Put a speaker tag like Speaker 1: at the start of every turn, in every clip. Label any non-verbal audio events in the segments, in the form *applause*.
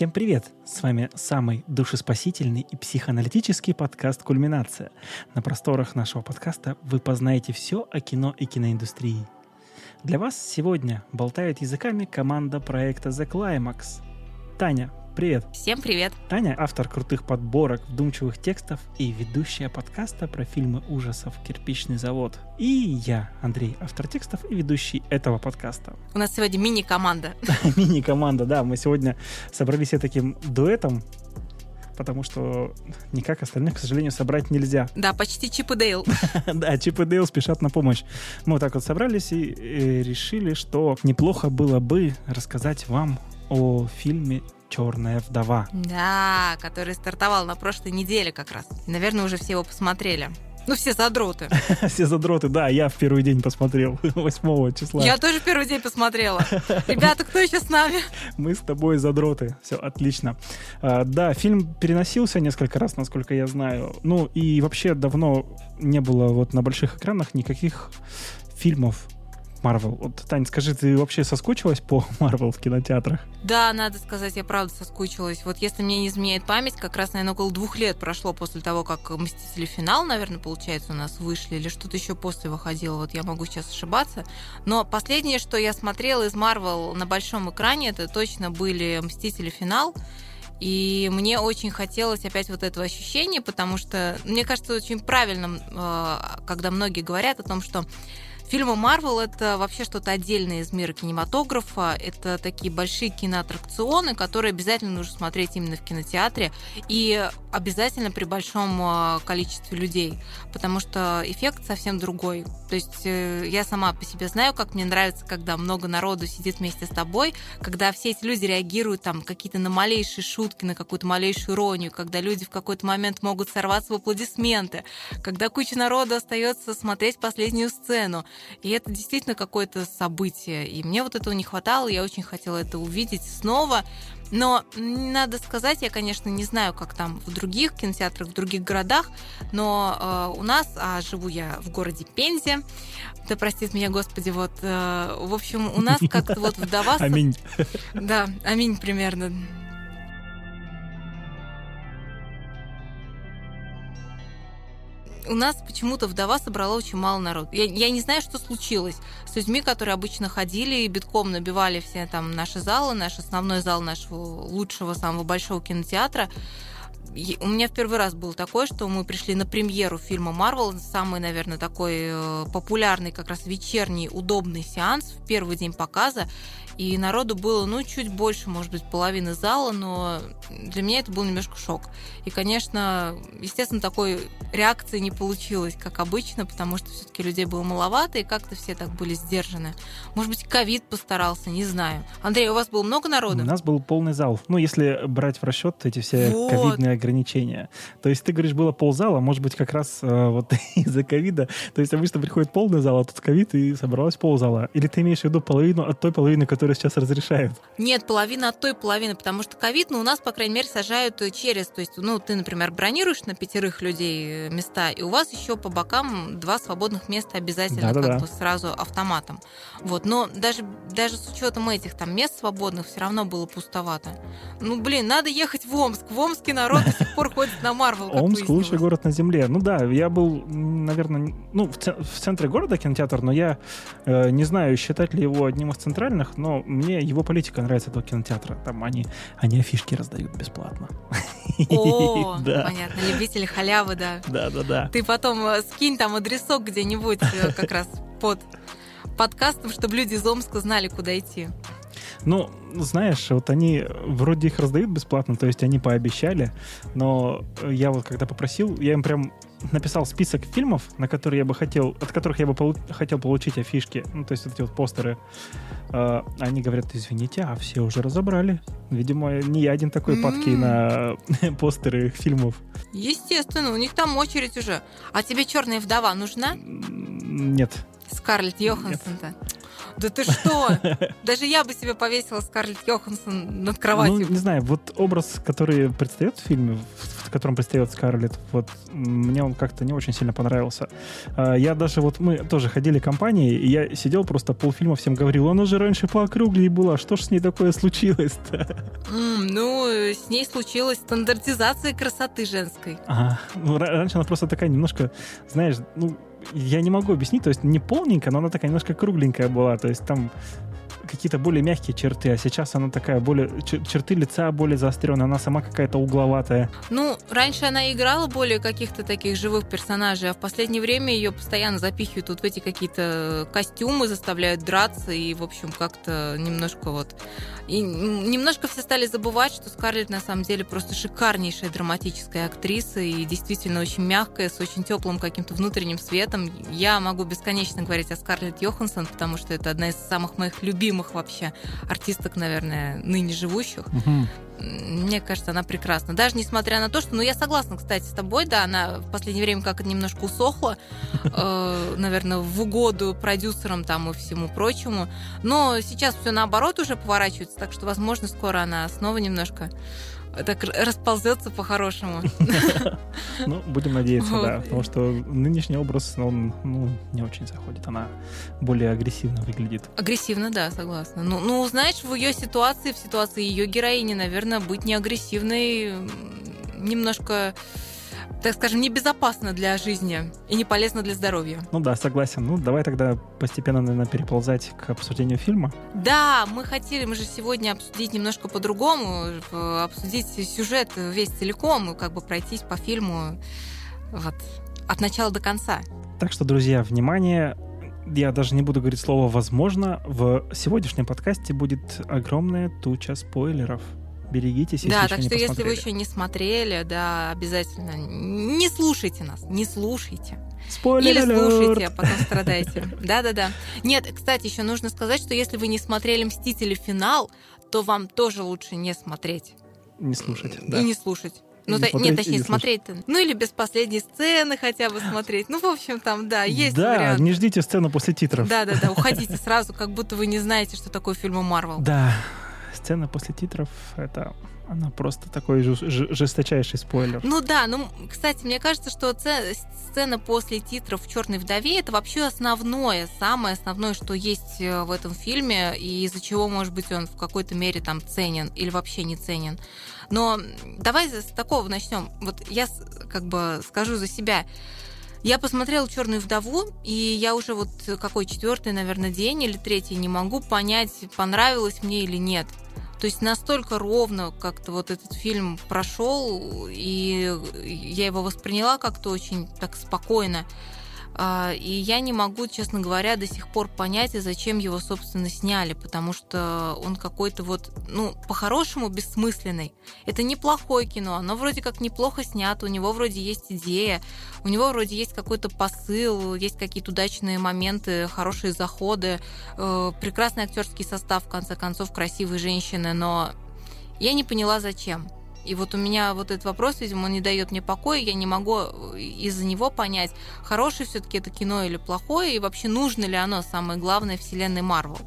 Speaker 1: Всем привет! С вами самый душеспасительный и психоаналитический подкаст «Кульминация». На просторах нашего подкаста вы познаете все о кино и киноиндустрии. Для вас сегодня болтает языками команда проекта The Climax. Таня, Привет.
Speaker 2: Всем привет.
Speaker 1: Таня — автор крутых подборок, вдумчивых текстов и ведущая подкаста про фильмы ужасов «Кирпичный завод». И я, Андрей, автор текстов и ведущий этого подкаста.
Speaker 2: У нас сегодня мини-команда. *laughs*
Speaker 1: Мини-команда, да. Мы сегодня собрались все таким дуэтом, потому что никак остальных, к сожалению, собрать нельзя.
Speaker 2: Да, почти Чип и Дейл. *laughs*
Speaker 1: да, Чип и Дейл спешат на помощь. Мы вот так вот собрались и, и решили, что неплохо было бы рассказать вам о фильме Черная вдова.
Speaker 2: Да, который стартовал на прошлой неделе как раз. Наверное, уже все его посмотрели. Ну, все задроты. *laughs*
Speaker 1: все задроты, да. Я в первый день посмотрел, *laughs* 8 числа.
Speaker 2: Я тоже в первый день посмотрела. Ребята, кто еще с нами? *laughs*
Speaker 1: Мы с тобой задроты. Все, отлично. А, да, фильм переносился несколько раз, насколько я знаю. Ну, и вообще давно не было вот на больших экранах никаких фильмов Марвел. Вот, Тань, скажи, ты вообще соскучилась по *laughs* Марвел в кинотеатрах?
Speaker 2: Да, надо сказать, я правда соскучилась. Вот если мне не изменяет память, как раз, наверное, около двух лет прошло после того, как «Мстители. Финал», наверное, получается, у нас вышли, или что-то еще после выходило, вот я могу сейчас ошибаться. Но последнее, что я смотрела из Марвел на большом экране, это точно были «Мстители. Финал», и мне очень хотелось опять вот этого ощущения, потому что мне кажется очень правильным, э, когда многие говорят о том, что Фильмы Марвел это вообще что-то отдельное из мира кинематографа. Это такие большие киноаттракционы, которые обязательно нужно смотреть именно в кинотеатре и обязательно при большом а, количестве людей, потому что эффект совсем другой. То есть э, я сама по себе знаю, как мне нравится, когда много народу сидит вместе с тобой, когда все эти люди реагируют там какие-то на малейшие шутки, на какую-то малейшую иронию, когда люди в какой-то момент могут сорваться в аплодисменты, когда куча народа остается смотреть последнюю сцену. И это действительно какое-то событие. И мне вот этого не хватало, я очень хотела это увидеть снова. Но надо сказать, я, конечно, не знаю, как там в других кинотеатрах, в других городах, но э, у нас, а живу я в городе Пензе, да простит меня, Господи, вот, э, в общем, у нас как-то вот вдова... *laughs*
Speaker 1: Аминь.
Speaker 2: Да, аминь примерно. У нас почему-то вдова собрала очень мало народу. Я, я не знаю, что случилось с людьми, которые обычно ходили и битком набивали все там наши залы, наш основной зал нашего лучшего, самого большого кинотеатра у меня в первый раз был такое, что мы пришли на премьеру фильма Марвел, самый, наверное, такой э, популярный как раз вечерний удобный сеанс в первый день показа, и народу было, ну, чуть больше, может быть, половины зала, но для меня это был немножко шок. И, конечно, естественно, такой реакции не получилось, как обычно, потому что все-таки людей было маловато, и как-то все так были сдержаны. Может быть, ковид постарался, не знаю. Андрей, у вас было много народу?
Speaker 1: У нас был полный зал. Ну, если брать в расчет эти все вот. ковидные ограничения. То есть ты говоришь, было ползала, может быть, как раз э, вот *laughs* из-за ковида. То есть обычно приходит полный зал, а тут ковид, и собралось ползала. Или ты имеешь в виду половину от той половины, которая сейчас разрешают?
Speaker 2: Нет, половина от той половины, потому что ковид, ну, у нас, по крайней мере, сажают через, то есть, ну, ты, например, бронируешь на пятерых людей э, места, и у вас еще по бокам два свободных места обязательно, Да-да-да. как бы сразу автоматом. Вот, но даже, даже с учетом этих там мест свободных все равно было пустовато. Ну, блин, надо ехать в Омск. В Омске народ до сих пор ходит на Марвел.
Speaker 1: Омск лучший город на земле. Ну да, я был, наверное, ну, в, в центре города кинотеатр, но я э, не знаю, считать ли его одним из центральных, но мне его политика нравится, этого кинотеатра. Там они, они афишки раздают бесплатно.
Speaker 2: О, *laughs* да. понятно, любители халявы, да.
Speaker 1: Да, да, да.
Speaker 2: Ты потом э, скинь там адресок где-нибудь э, как раз под подкастом, чтобы люди из Омска знали, куда идти.
Speaker 1: Ну, знаешь, вот они вроде их раздают бесплатно, то есть они пообещали, но я вот когда попросил, я им прям написал список фильмов, на которые я бы хотел, от которых я бы полу- хотел получить афишки, ну, то есть вот эти вот постеры. Э, они говорят, извините, а все уже разобрали. Видимо, не я один такой mm-hmm. падкий на *laughs* постеры фильмов.
Speaker 2: Естественно, у них там очередь уже. А тебе черная вдова нужна?
Speaker 1: Нет.
Speaker 2: Скарлетт Йоханссон-то. Да ты что? *laughs* Даже я бы себе повесила Скарлетт Йоханссон над кроватью.
Speaker 1: Ну, не знаю, вот образ, который предстает в фильме, в котором предстает Скарлетт, вот мне он как-то не очень сильно понравился. А, я даже вот, мы тоже ходили компанией, и я сидел просто полфильма всем говорил, она же раньше поокруглее была, что ж с ней такое случилось-то?
Speaker 2: Mm, ну, с ней случилась стандартизация красоты женской.
Speaker 1: Ага. Ну, раньше она просто такая немножко, знаешь, ну, я не могу объяснить, то есть не полненькая, но она такая немножко кругленькая была, то есть там какие-то более мягкие черты, а сейчас она такая более... черты лица более заостренные, она сама какая-то угловатая.
Speaker 2: Ну, раньше она играла более каких-то таких живых персонажей, а в последнее время ее постоянно запихивают вот в эти какие-то костюмы, заставляют драться, и, в общем, как-то немножко вот... И немножко все стали забывать, что Скарлетт на самом деле просто шикарнейшая драматическая актриса и действительно очень мягкая, с очень теплым каким-то внутренним светом. Я могу бесконечно говорить о Скарлетт Йоханссон, потому что это одна из самых моих любимых любимых вообще артисток, наверное, ныне живущих. Угу. Мне кажется, она прекрасна. Даже несмотря на то, что, ну, я согласна, кстати, с тобой, да, она в последнее время как-то немножко усохла, *laughs* э, наверное, в угоду продюсерам там и всему прочему. Но сейчас все наоборот уже поворачивается, так что, возможно, скоро она снова немножко так расползется по-хорошему. *laughs*
Speaker 1: Ну, будем надеяться, да. Потому что нынешний образ, он ну, не очень заходит. Она более агрессивно выглядит.
Speaker 2: Агрессивно, да, согласна. Ну, ну, знаешь, в ее ситуации, в ситуации ее героини, наверное, быть не агрессивной немножко так скажем, небезопасно для жизни и не полезно для здоровья.
Speaker 1: Ну да, согласен. Ну, давай тогда постепенно, наверное, переползать к обсуждению фильма.
Speaker 2: Да, мы хотели, мы же сегодня обсудить немножко по-другому, обсудить сюжет весь целиком и как бы пройтись по фильму вот, от начала до конца.
Speaker 1: Так что, друзья, внимание, я даже не буду говорить слово «возможно», в сегодняшнем подкасте будет огромная туча спойлеров – берегитесь,
Speaker 2: если Да, так что если вы еще не смотрели, да, обязательно не слушайте нас, не слушайте.
Speaker 1: Спойлер
Speaker 2: Или слушайте, а потом *laughs* страдайте. Да-да-да. Нет, кстати, еще нужно сказать, что если вы не смотрели «Мстители. Финал», то вам тоже лучше не смотреть.
Speaker 1: Не слушать, да.
Speaker 2: И не слушать. Ну, не та, нет, точнее, смотреть -то. Ну, или без последней сцены хотя бы смотреть. Ну, в общем, там, да, есть
Speaker 1: Да,
Speaker 2: варианты.
Speaker 1: не ждите сцену после титров.
Speaker 2: Да-да-да, уходите *laughs* сразу, как будто вы не знаете, что такое фильм Марвел.
Speaker 1: Да, сцена после титров это она просто такой жесточайший спойлер.
Speaker 2: Ну да, ну, кстати, мне кажется, что сцена после титров в Черной вдове это вообще основное, самое основное, что есть э, в этом фильме, и из-за чего, может быть, он в какой-то мере там ценен или вообще не ценен. Но давай с такого начнем. Вот я как бы скажу за себя. Я посмотрела Черную вдову, и я уже вот какой четвертый, наверное, день или третий не могу понять, понравилось мне или нет. То есть настолько ровно как-то вот этот фильм прошел, и я его восприняла как-то очень так спокойно. А, и я не могу, честно говоря, до сих пор понять, зачем его, собственно, сняли, потому что он какой-то вот, ну, по-хорошему бессмысленный. Это неплохое кино, оно вроде как неплохо снято, у него вроде есть идея, у него вроде есть какой-то посыл, есть какие-то удачные моменты, хорошие заходы, э, прекрасный актерский состав, в конце концов, красивые женщины, но я не поняла, зачем. И вот у меня вот этот вопрос, видимо, он не дает мне покоя, я не могу э, из-за него понять, хорошее все-таки это кино или плохое, и вообще нужно ли оно, самое главное, вселенной Марвел.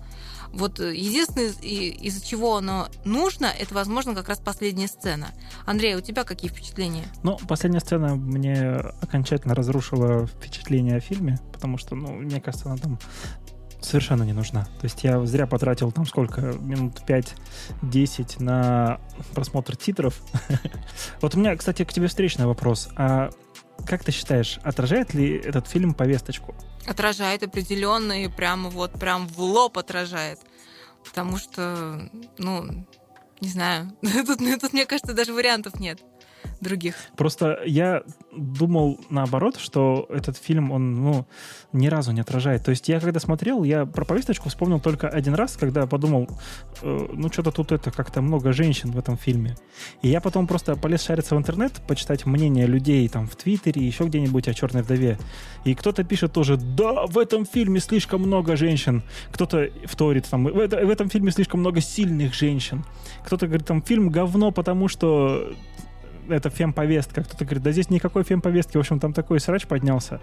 Speaker 2: Вот э, единственное, из-за чего оно нужно, это, возможно, как раз последняя сцена. Андрей, у тебя какие впечатления?
Speaker 1: Ну, последняя сцена мне окончательно разрушила впечатление о фильме, потому что, ну, мне кажется, она там совершенно не нужна. То есть я зря потратил там сколько, минут 5-10 на просмотр титров. *laughs* вот у меня, кстати, к тебе встречный вопрос. А как ты считаешь, отражает ли этот фильм повесточку?
Speaker 2: Отражает определенно и прямо вот прям в лоб отражает. Потому что, ну, не знаю, *laughs* тут, тут, мне кажется, даже вариантов нет других.
Speaker 1: Просто я думал наоборот, что этот фильм, он, ну, ни разу не отражает. То есть я когда смотрел, я про повесточку вспомнил только один раз, когда подумал, э, ну, что-то тут это как-то много женщин в этом фильме. И я потом просто полез шариться в интернет, почитать мнение людей там в Твиттере, еще где-нибудь о «Черной вдове». И кто-то пишет тоже, да, в этом фильме слишком много женщин. Кто-то вторит, там, в, это, в этом фильме слишком много сильных женщин. Кто-то говорит, там, фильм говно, потому что это фем-повестка. Кто-то говорит, да здесь никакой фем-повестки. В общем, там такой срач поднялся.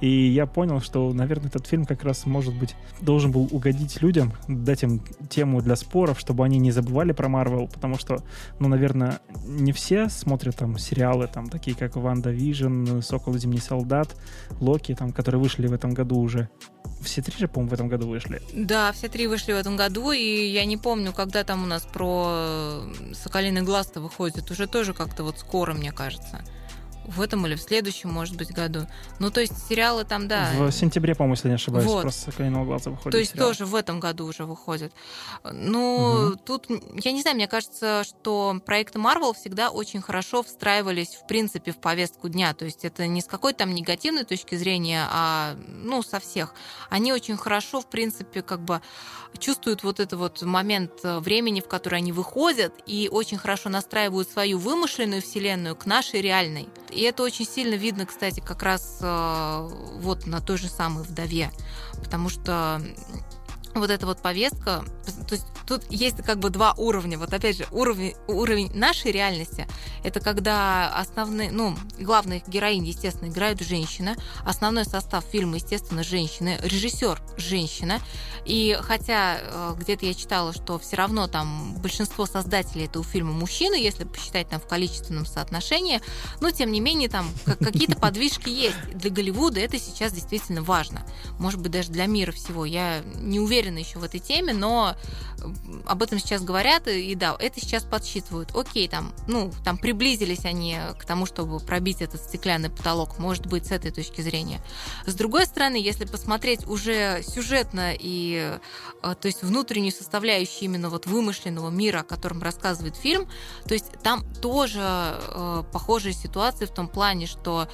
Speaker 1: И я понял, что, наверное, этот фильм как раз, может быть, должен был угодить людям, дать им тему для споров, чтобы они не забывали про Марвел, потому что, ну, наверное, не все смотрят там сериалы, там, такие как WandaVision, Сокол Зимний солдат, Локи, там, которые вышли в этом году уже. Все три же, по-моему, в этом году вышли.
Speaker 2: Да, все три вышли в этом году, и я не помню, когда там у нас про Соколиный глаз-то выходит. Уже тоже как-то вот скоро, мне кажется в этом или в следующем, может быть, году. Ну, то есть сериалы там, да.
Speaker 1: В сентябре, по-моему, если не ошибаюсь, вот. просто «Соколиного глаза» выходит.
Speaker 2: То есть
Speaker 1: сериал.
Speaker 2: тоже в этом году уже выходит. Ну, угу. тут, я не знаю, мне кажется, что проекты Marvel всегда очень хорошо встраивались, в принципе, в повестку дня. То есть это не с какой-то там негативной точки зрения, а, ну, со всех. Они очень хорошо, в принципе, как бы чувствуют вот этот вот момент э, времени, в который они выходят, и очень хорошо настраивают свою вымышленную вселенную к нашей реальной. И это очень сильно видно, кстати, как раз э, вот на той же самой вдове. Потому что вот эта вот повестка, то есть тут есть как бы два уровня. Вот опять же, уровень, уровень нашей реальности – это когда основные, ну, главных героинь, естественно, играют женщины, основной состав фильма, естественно, женщины, режиссер – женщина. И хотя э, где-то я читала, что все равно там большинство создателей этого фильма мужчины, если посчитать там в количественном соотношении, но тем не менее там какие-то подвижки есть. Для Голливуда это сейчас действительно важно. Может быть, даже для мира всего. Я не уверена, уверены еще в этой теме, но об этом сейчас говорят, и да, это сейчас подсчитывают. Окей, там, ну, там приблизились они к тому, чтобы пробить этот стеклянный потолок, может быть, с этой точки зрения. С другой стороны, если посмотреть уже сюжетно и, э, то есть, внутреннюю составляющую именно вот вымышленного мира, о котором рассказывает фильм, то есть там тоже э, похожие ситуации в том плане, что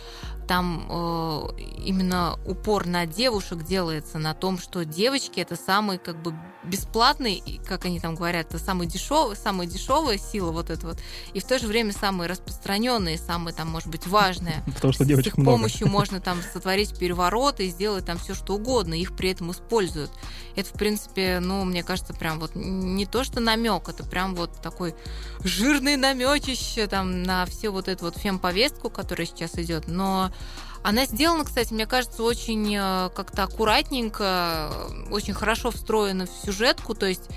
Speaker 2: там э, именно упор на девушек делается, на том, что девочки это самый как бы бесплатный, как они там говорят, это самый дешевый, самая дешевая сила вот эта вот, и в то же время самые распространенные, самые там, может быть, важные. *laughs*
Speaker 1: Потому что девочек
Speaker 2: С их помощью *laughs* можно там сотворить переворот и сделать там все что угодно, их при этом используют. Это, в принципе, ну, мне кажется, прям вот не то, что намек, это прям вот такой жирный намечище там на все вот эту вот фемповестку, которая сейчас идет, но она сделана, кстати, мне кажется, очень э, как-то аккуратненько, очень хорошо встроена в сюжетку. То есть,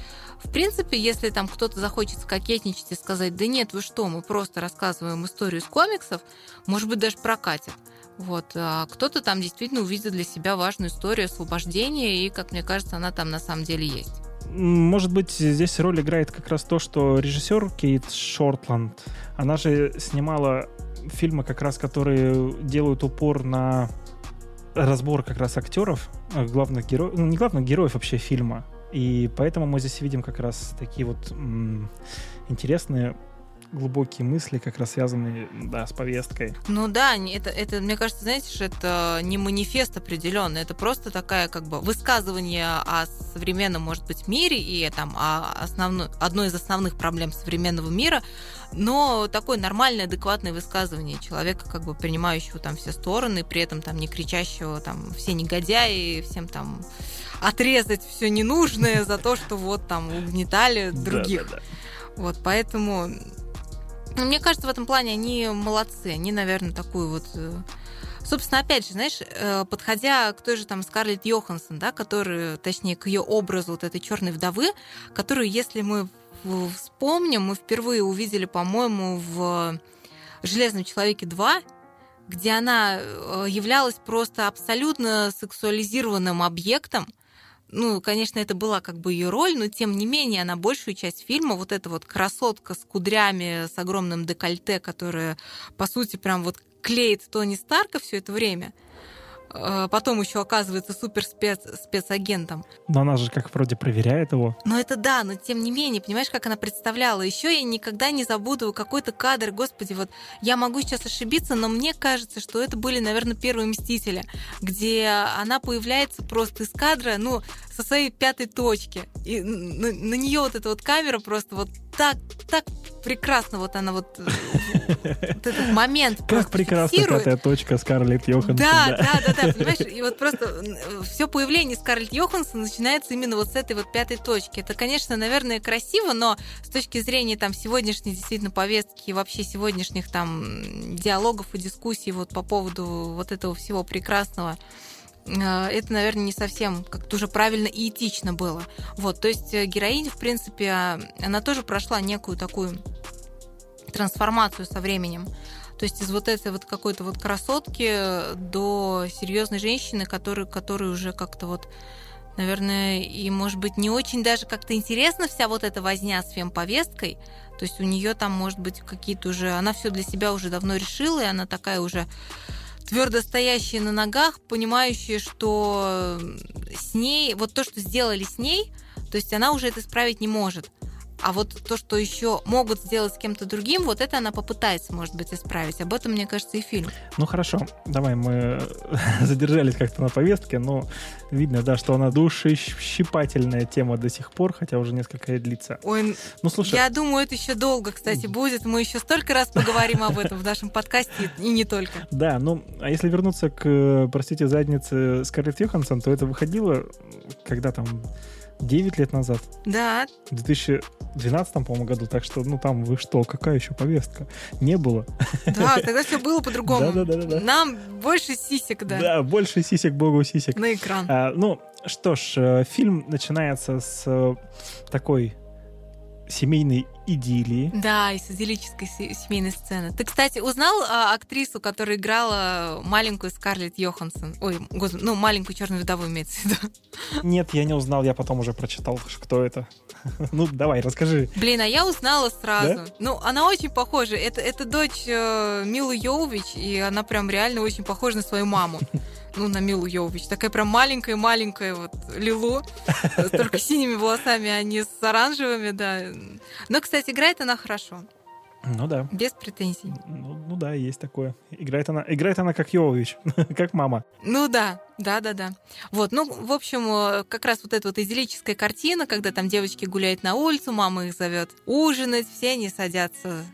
Speaker 2: в принципе, если там кто-то захочет скокетничать и сказать, да нет, вы что, мы просто рассказываем историю из комиксов, может быть, даже прокатит. Вот. А кто-то там действительно увидит для себя важную историю освобождения, и, как мне кажется, она там на самом деле есть.
Speaker 1: Может быть, здесь роль играет как раз то, что режиссер Кейт Шортланд, она же снимала фильмы, как раз которые делают упор на разбор как раз актеров, э, главных героев, ну не главных героев вообще фильма. И поэтому мы здесь видим как раз такие вот м- интересные глубокие мысли, как раз связанные, да, с повесткой.
Speaker 2: Ну да, это, это мне кажется, знаете, что это не манифест определенный, это просто такая как бы высказывание о современном, может быть, мире и там о основной, одной из основных проблем современного мира, но такое нормальное, адекватное высказывание человека, как бы принимающего там все стороны, при этом там не кричащего там все негодяи, всем там отрезать все ненужное за то, что вот там угнетали *laughs* других. Да, да, да. Вот, поэтому ну, мне кажется, в этом плане они молодцы. Они, наверное, такую вот... Э, собственно, опять же, знаешь, э, подходя к той же там Скарлетт Йоханссон, да, который, точнее, к ее образу вот этой черной вдовы, которую, если мы вспомним, мы впервые увидели, по-моему, в «Железном человеке 2», где она э, являлась просто абсолютно сексуализированным объектом, ну, конечно, это была как бы ее роль, но тем не менее она большую часть фильма, вот эта вот красотка с кудрями, с огромным декольте, которая, по сути, прям вот клеит Тони Старка все это время, потом еще оказывается супер спец, спецагентом.
Speaker 1: Но она же как вроде проверяет его.
Speaker 2: Но это да, но тем не менее, понимаешь, как она представляла. Еще я никогда не забуду какой-то кадр, господи, вот я могу сейчас ошибиться, но мне кажется, что это были, наверное, первые «Мстители», где она появляется просто из кадра, ну, со своей пятой точки. И на, на нее вот эта вот камера просто вот так, так прекрасно вот она вот, э, вот этот момент
Speaker 1: Как прекрасно
Speaker 2: фиксирует.
Speaker 1: пятая точка Скарлетт Йоханссон.
Speaker 2: Да, да, да, да, понимаешь, и вот просто все появление Скарлетт Йоханссон начинается именно вот с этой вот пятой точки. Это, конечно, наверное, красиво, но с точки зрения там сегодняшней действительно повестки и вообще сегодняшних там диалогов и дискуссий вот по поводу вот этого всего прекрасного, э, это, наверное, не совсем как-то уже правильно и этично было. Вот, то есть э, героиня, в принципе, а, она тоже прошла некую такую трансформацию со временем. То есть из вот этой вот какой-то вот красотки до серьезной женщины, которая, которая уже как-то вот наверное, и, может быть, не очень даже как-то интересна вся вот эта возня с фем-повесткой. То есть у нее там, может быть, какие-то уже... Она все для себя уже давно решила, и она такая уже твердо стоящая на ногах, понимающая, что с ней, вот то, что сделали с ней, то есть она уже это исправить не может. А вот то, что еще могут сделать с кем-то другим, вот это она попытается, может быть, исправить. Об этом, мне кажется, и фильм.
Speaker 1: Ну хорошо, давай мы *laughs* задержались как-то на повестке, но видно, да, что она душещипательная тема до сих пор, хотя уже несколько лет длится.
Speaker 2: Ой,
Speaker 1: ну слушай,
Speaker 2: я думаю, это еще долго, кстати, будет. Мы еще столько раз поговорим об этом в нашем подкасте, и не только. *laughs*
Speaker 1: Да, ну, а если вернуться к, простите, заднице Скарлетт Йоханссон, то это выходило, когда там 9 лет назад.
Speaker 2: Да.
Speaker 1: В 2012, по-моему, году. Так что, ну там, вы что, какая еще повестка? Не было.
Speaker 2: Да, тогда все было по-другому.
Speaker 1: Да, да, да, да.
Speaker 2: Нам больше сисек, да.
Speaker 1: Да, больше сисек, богу сисек.
Speaker 2: На экран.
Speaker 1: А, ну, что ж, э, фильм начинается с э, такой семейной идиллии.
Speaker 2: Да, из идиллической семейной сцены. Ты, кстати, узнал а, актрису, которая играла маленькую Скарлетт Йоханссон? Ой, господи, ну, маленькую черную вдову имеется в виду.
Speaker 1: Нет, я не узнал, я потом уже прочитал, кто это. *laughs* ну, давай, расскажи.
Speaker 2: Блин, а я узнала сразу. Да? Ну, она очень похожа. Это, это дочь э, Милы Йовович, и она прям реально очень похожа на свою маму ну, на Милу Йовович. Такая прям маленькая-маленькая вот Лилу, с *laughs* только синими волосами, а не с оранжевыми, да. Но, кстати, играет она хорошо.
Speaker 1: Ну да.
Speaker 2: Без претензий.
Speaker 1: Ну, ну да, есть такое. Играет она, играет она как Йовович, *laughs* как мама.
Speaker 2: Ну да, да, да, да. Вот, ну, в общем, э, как раз вот эта вот идиллическая картина, когда там девочки гуляют на улицу, мама их зовет ужинать, все они садятся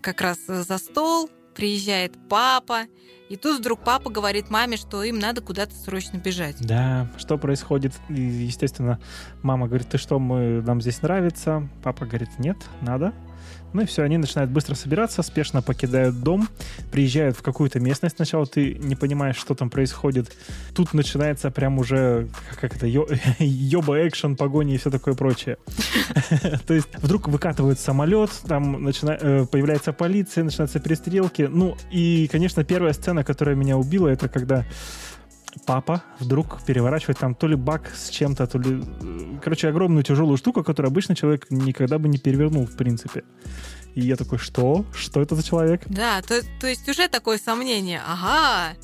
Speaker 2: как раз за стол, приезжает папа, и тут вдруг папа говорит маме, что им надо куда-то срочно бежать.
Speaker 1: Да, что происходит? И, естественно, мама говорит, ты что, мы, нам здесь нравится? Папа говорит, нет, надо. Ну и все, они начинают быстро собираться, спешно покидают дом, приезжают в какую-то местность. Сначала ты не понимаешь, что там происходит. Тут начинается прям уже, как это, *laughs* ёба экшен, погони и все такое прочее. *laughs* То есть вдруг выкатывают самолет, там э, появляется полиция, начинаются перестрелки. Ну и, конечно, первая сцена, которая меня убила, это когда папа вдруг переворачивает там то ли бак с чем-то, то ли... Э, короче, огромную тяжелую штуку, которую обычно человек никогда бы не перевернул, в принципе. И я такой, что? Что это за человек?
Speaker 2: Да, то, то есть уже такое сомнение. Ага,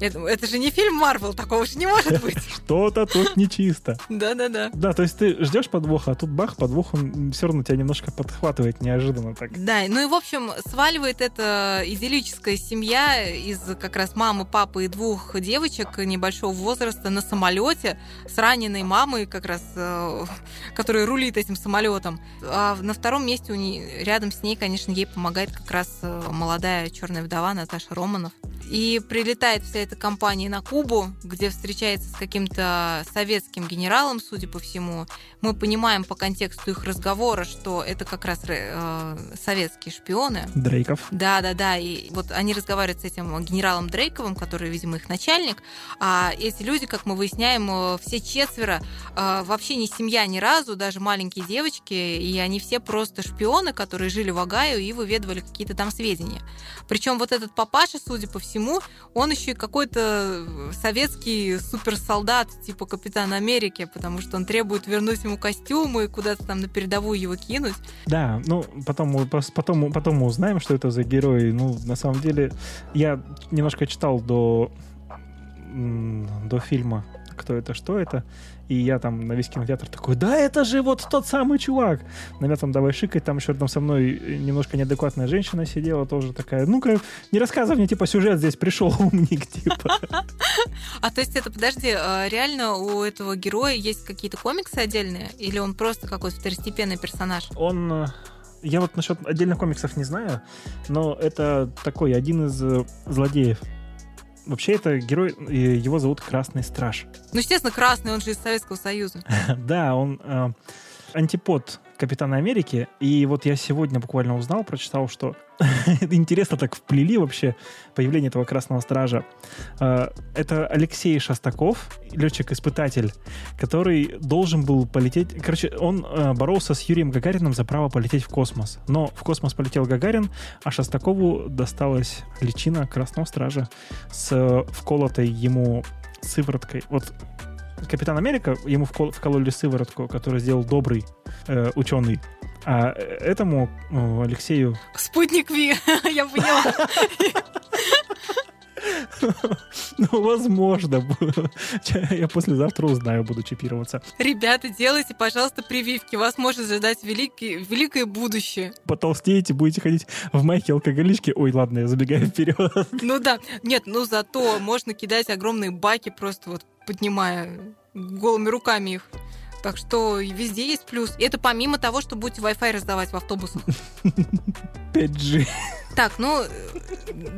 Speaker 2: это, же не фильм Марвел, такого же не может быть. *laughs*
Speaker 1: Что-то тут нечисто.
Speaker 2: Да-да-да.
Speaker 1: Да, то есть ты ждешь подвоха, а тут бах, подвох, он все равно тебя немножко подхватывает неожиданно так.
Speaker 2: Да, ну и в общем сваливает эта идиллическая семья из как раз мамы, папы и двух девочек небольшого возраста на самолете с раненой мамой, как раз, э, которая рулит этим самолетом. А на втором месте у нее, рядом с ней, конечно, ей помогает как раз э, молодая черная вдова Наташа Романов. И прилетает вся эта компания на Кубу, где встречается с каким-то советским генералом, судя по всему. Мы понимаем по контексту их разговора, что это как раз э, советские шпионы.
Speaker 1: Дрейков.
Speaker 2: Да, да, да. И вот они разговаривают с этим генералом Дрейковым, который, видимо, их начальник. А эти люди, как мы выясняем, э, все четверо э, вообще не семья ни разу, даже маленькие девочки, и они все просто шпионы, которые жили в Огайо и выведывали какие-то там сведения. Причем вот этот папаша, судя по всему, всему, он еще и какой-то советский суперсолдат, типа Капитана Америки, потому что он требует вернуть ему костюмы и куда-то там на передовую его кинуть.
Speaker 1: Да, ну, потом, потом, потом мы узнаем, что это за герой. Ну, на самом деле, я немножко читал до, до фильма кто это, что это. И я там на весь кинотеатр такой, да, это же вот тот самый чувак. На меня там давай шикать, там еще рядом со мной немножко неадекватная женщина сидела, тоже такая, ну-ка, не рассказывай мне, типа, сюжет здесь пришел умник, *laughs* типа.
Speaker 2: А то есть это, подожди, а, реально у этого героя есть какие-то комиксы отдельные? Или он просто какой-то второстепенный персонаж?
Speaker 1: Он э, я вот насчет отдельных комиксов не знаю, но это такой один из э, злодеев. Вообще это герой, его зовут Красный Страж.
Speaker 2: Ну, естественно, Красный, он же из Советского Союза. *laughs*
Speaker 1: Да, он э, антипод Капитана Америки. И вот я сегодня буквально узнал, прочитал, что *laughs* интересно так вплели вообще появление этого Красного Стража. А, это Алексей Шостаков, летчик-испытатель, который должен был полететь... Короче, он а, боролся с Юрием Гагарином за право полететь в космос. Но в космос полетел Гагарин, а Шостакову досталась личина Красного Стража с вколотой ему сывороткой. Вот Капитан Америка, ему вкололи сыворотку, которую сделал добрый э, ученый. А этому э, Алексею...
Speaker 2: Спутник Ви, *laughs* я поняла. *laughs*
Speaker 1: Ну, возможно. *laughs* Я послезавтра узнаю, буду чипироваться.
Speaker 2: Ребята, делайте, пожалуйста, прививки. Вас может ожидать великий, великое будущее.
Speaker 1: Потолстеете, будете ходить в майке алкоголички. Ой, ладно, я забегаю вперед.
Speaker 2: Ну да. Нет, ну зато можно кидать огромные баки, просто вот поднимая голыми руками их. Так что везде есть плюс. И это помимо того, что будете Wi-Fi раздавать в автобусах.
Speaker 1: 5G.
Speaker 2: Так, ну,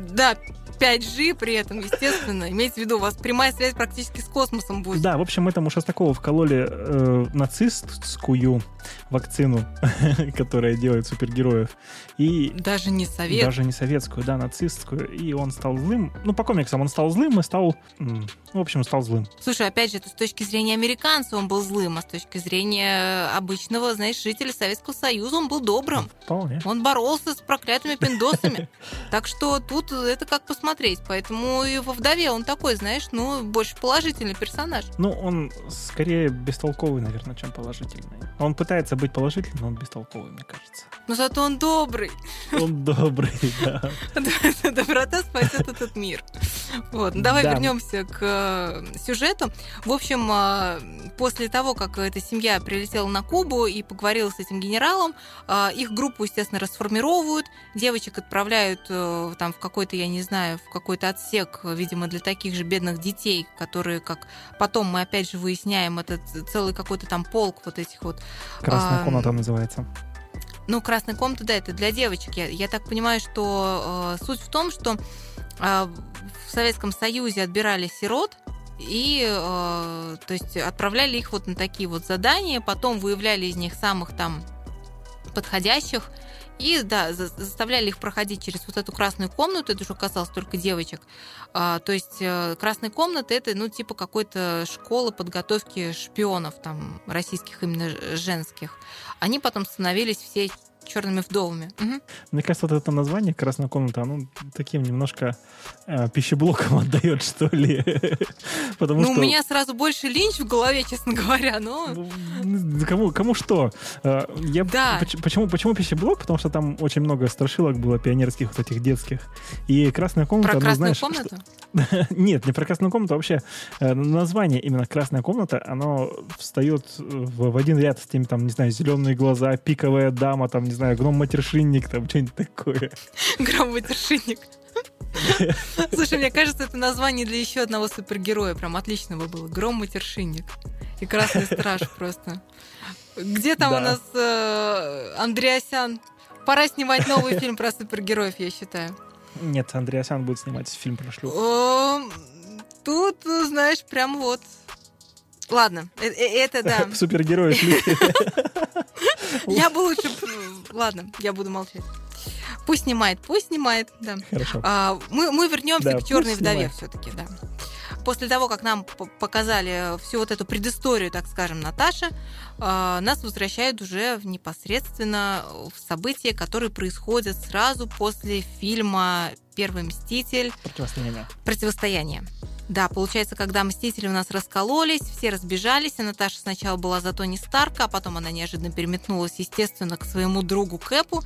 Speaker 2: да, 5G при этом, естественно. Имейте в виду, у вас прямая связь практически с космосом будет.
Speaker 1: Да, в общем, этому Шостакову вкололи э, нацистскую вакцину, *laughs* которая делает супергероев. И
Speaker 2: даже не советскую.
Speaker 1: Даже не советскую, да, нацистскую. И он стал злым. Ну, по комиксам он стал злым и стал... В общем, стал злым.
Speaker 2: Слушай, опять же, это с точки зрения американца он был злым, а с точки зрения обычного, знаешь, жителя Советского Союза он был добрым.
Speaker 1: Вполне.
Speaker 2: Он боролся с проклятыми пиндосами. *laughs* Так что тут это как посмотреть. Поэтому и во «Вдове» он такой, знаешь, ну, больше положительный персонаж.
Speaker 1: Ну, он скорее бестолковый, наверное, чем положительный. Он пытается быть положительным, но он бестолковый, мне кажется.
Speaker 2: Но зато он добрый.
Speaker 1: Он добрый, *laughs* да.
Speaker 2: Доброта спасет этот мир. Вот, давай вернемся к э, сюжету. В общем, э, после того, как эта семья прилетела на Кубу и поговорила с этим генералом, э, их группу, естественно, расформировывают, девочек отправляют там в какой-то, я не знаю, в какой-то отсек, видимо, для таких же бедных детей, которые, как потом мы опять же выясняем, это целый какой-то там полк вот этих вот...
Speaker 1: Красная комната называется.
Speaker 2: Ну, красная комната, да, это для девочек. Я, я так понимаю, что э, суть в том, что э, в Советском Союзе отбирали сирот, и э, то есть отправляли их вот на такие вот задания, потом выявляли из них самых там подходящих, и, да, заставляли их проходить через вот эту красную комнату, это уже касалось только девочек. А, то есть э, красная комната это, ну, типа какой-то школы подготовки шпионов, там, российских именно женских. Они потом становились все черными вдовами. Угу.
Speaker 1: Мне кажется, вот это название «Красная комната», оно таким немножко э, пищеблоком *laughs* отдает, что ли. *laughs*
Speaker 2: Потому ну, что... у меня сразу больше линч в голове, честно говоря, но...
Speaker 1: Ну, кому, кому что? Э, я... Да. Почему, почему пищеблок? Потому что там очень много страшилок было пионерских, вот этих детских. И «Красная комната»,
Speaker 2: Про
Speaker 1: ну,
Speaker 2: красную
Speaker 1: знаешь,
Speaker 2: комнату?
Speaker 1: Что... *laughs* Нет, не про «Красную комнату», а вообще э, название именно «Красная комната», оно встает в, в один ряд с теми, там, не знаю, «Зеленые глаза», «Пиковая дама», там, не знаю, гром-матершинник, там что-нибудь такое. *laughs*
Speaker 2: Гром-матершинник. *laughs* Слушай, мне кажется, это название для еще одного супергероя прям отличного было. Гром-матершинник. И Красный Страж просто. Где там да. у нас э, Андреасян? Пора снимать новый фильм про супергероев, я считаю.
Speaker 1: Нет, Андреасян будет снимать фильм про шлюх.
Speaker 2: Тут, знаешь, прям вот Ладно, э, э, это да. *laughs*
Speaker 1: Супергерои *laughs*
Speaker 2: Я бы лучше... Ладно, я буду молчать. Пусть снимает, пусть снимает, да.
Speaker 1: Хорошо. А,
Speaker 2: мы, мы вернемся да, к черной вдове все-таки, да. После того, как нам показали всю вот эту предысторию, так скажем, Наташи, а, нас возвращают уже непосредственно в события, которые происходят сразу после фильма Первый мститель.
Speaker 1: Противостояние.
Speaker 2: Противостояние. Да, получается, когда Мстители у нас раскололись, все разбежались, и Наташа сначала была за Тони Старка, а потом она неожиданно переметнулась, естественно, к своему другу Кэпу,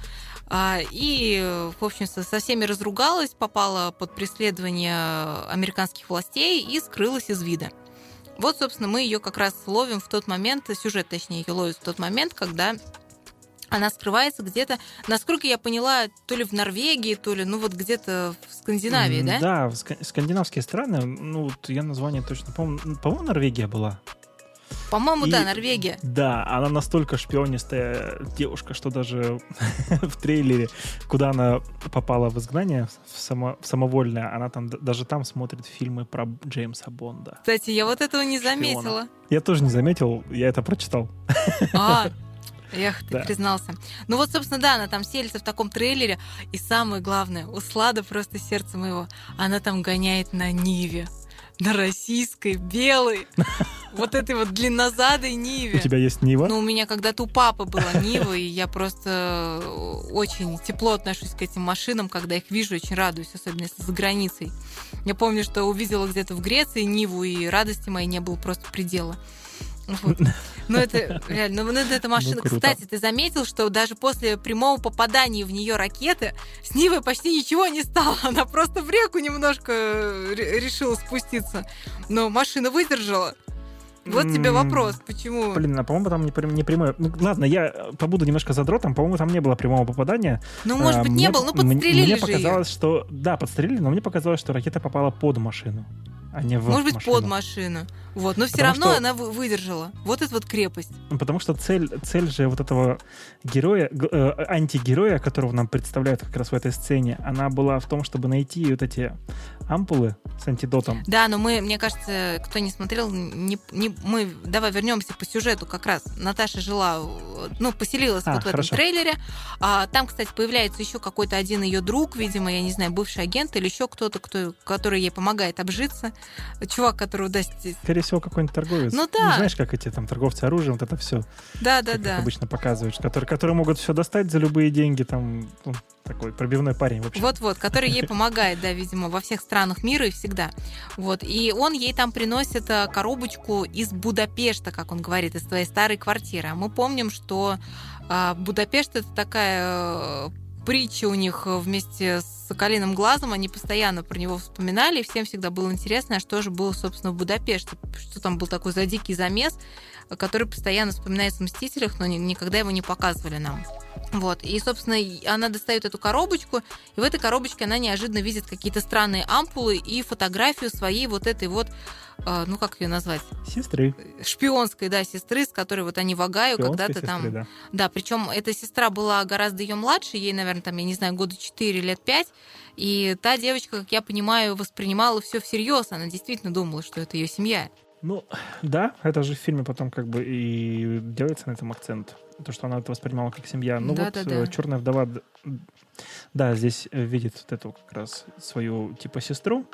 Speaker 2: а, и, в общем, со всеми разругалась, попала под преследование американских властей и скрылась из вида. Вот, собственно, мы ее как раз ловим в тот момент, сюжет, точнее, ее ловит в тот момент, когда она скрывается где-то, насколько я поняла, то ли в Норвегии, то ли, ну вот где-то в Скандинавии, да?
Speaker 1: Да, в скандинавские страны, ну вот я название точно помню, по-моему, Норвегия была.
Speaker 2: По-моему, и, да, Норвегия.
Speaker 1: Да, она настолько шпионистая девушка, что даже *laughs* в трейлере, куда она попала в изгнание, в, само, в самовольное, она там даже там смотрит фильмы про Джеймса Бонда.
Speaker 2: Кстати, я вот этого не Шпиона. заметила.
Speaker 1: Я тоже не заметил, я это прочитал.
Speaker 2: А, *laughs* Эх, ты да. признался. Ну вот, собственно, да, она там селится в таком трейлере. И самое главное, у Слада просто сердце моего, она там гоняет на Ниве. На российской, белой, *laughs* вот этой вот длиннозадой Ниве.
Speaker 1: У тебя есть Нива?
Speaker 2: Ну, у меня когда-то у папы была Нива, и я просто очень тепло отношусь к этим машинам, когда их вижу, очень радуюсь, особенно если за границей. Я помню, что увидела где-то в Греции Ниву, и радости моей не было просто предела. Вот. Ну, это реально, ну, это машина. Ну, Кстати, ты заметил, что даже после прямого попадания в нее ракеты с Нивой почти ничего не стало. *laughs* Она просто в реку немножко решила спуститься. Но машина выдержала. Вот тебе вопрос, почему?
Speaker 1: Блин, а по-моему, там не, не прямое. Ну, ладно, я побуду немножко задротом. По-моему, там не было прямого попадания.
Speaker 2: Ну, может а, быть, мне, не было, но подстрелили
Speaker 1: Мне показалось, ее. что... Да, подстрелили, но мне показалось, что ракета попала под машину а не в
Speaker 2: Может быть,
Speaker 1: машину.
Speaker 2: под машину. Вот, но все равно что... она выдержала. Вот это вот крепость.
Speaker 1: Ну, потому что цель, цель же вот этого героя, э, антигероя, которого нам представляют как раз в этой сцене, она была в том, чтобы найти вот эти ампулы с антидотом.
Speaker 2: Да, но мы, мне кажется, кто не смотрел, не, не, мы давай вернемся по сюжету как раз. Наташа жила, ну, поселилась а, вот в хорошо. этом трейлере. А, там, кстати, появляется еще какой-то один ее друг, видимо, я не знаю, бывший агент или еще кто-то, кто, который ей помогает обжиться чувак, которого, да...
Speaker 1: Скорее всего, какой-нибудь торговец.
Speaker 2: Ну да.
Speaker 1: Ну, знаешь, как эти там торговцы оружием, вот это все.
Speaker 2: Да, да, да.
Speaker 1: обычно показывают, которые, которые могут все достать за любые деньги, там, ну, такой пробивной парень вообще.
Speaker 2: Вот-вот, который ей *laughs* помогает, да, видимо, во всех странах мира и всегда. Вот, и он ей там приносит э, коробочку из Будапешта, как он говорит, из твоей старой квартиры. А мы помним, что а, Будапешт это такая э, притча у них э, вместе с «Соколиным глазом», они постоянно про него вспоминали, и всем всегда было интересно, а что же было, собственно, в Будапеште, что там был такой за дикий замес, который постоянно вспоминается в «Мстителях», но никогда его не показывали нам. Вот. И, собственно, она достает эту коробочку, и в этой коробочке она неожиданно видит какие-то странные ампулы и фотографию своей вот этой вот, э, ну как ее назвать?
Speaker 1: Сестры.
Speaker 2: Шпионской, да, сестры, с которой вот они в Агаю когда-то там. Да, да причем эта сестра была гораздо ее младше, ей, наверное, там, я не знаю, года 4 лет 5, и та девочка, как я понимаю, воспринимала все всерьез, она действительно думала, что это ее семья.
Speaker 1: Ну, да, это же в фильме потом как бы и делается на этом акцент. То, что она это воспринимала как семья. Ну да, вот да, да. черная вдова, да, здесь видит вот эту как раз свою типа сестру.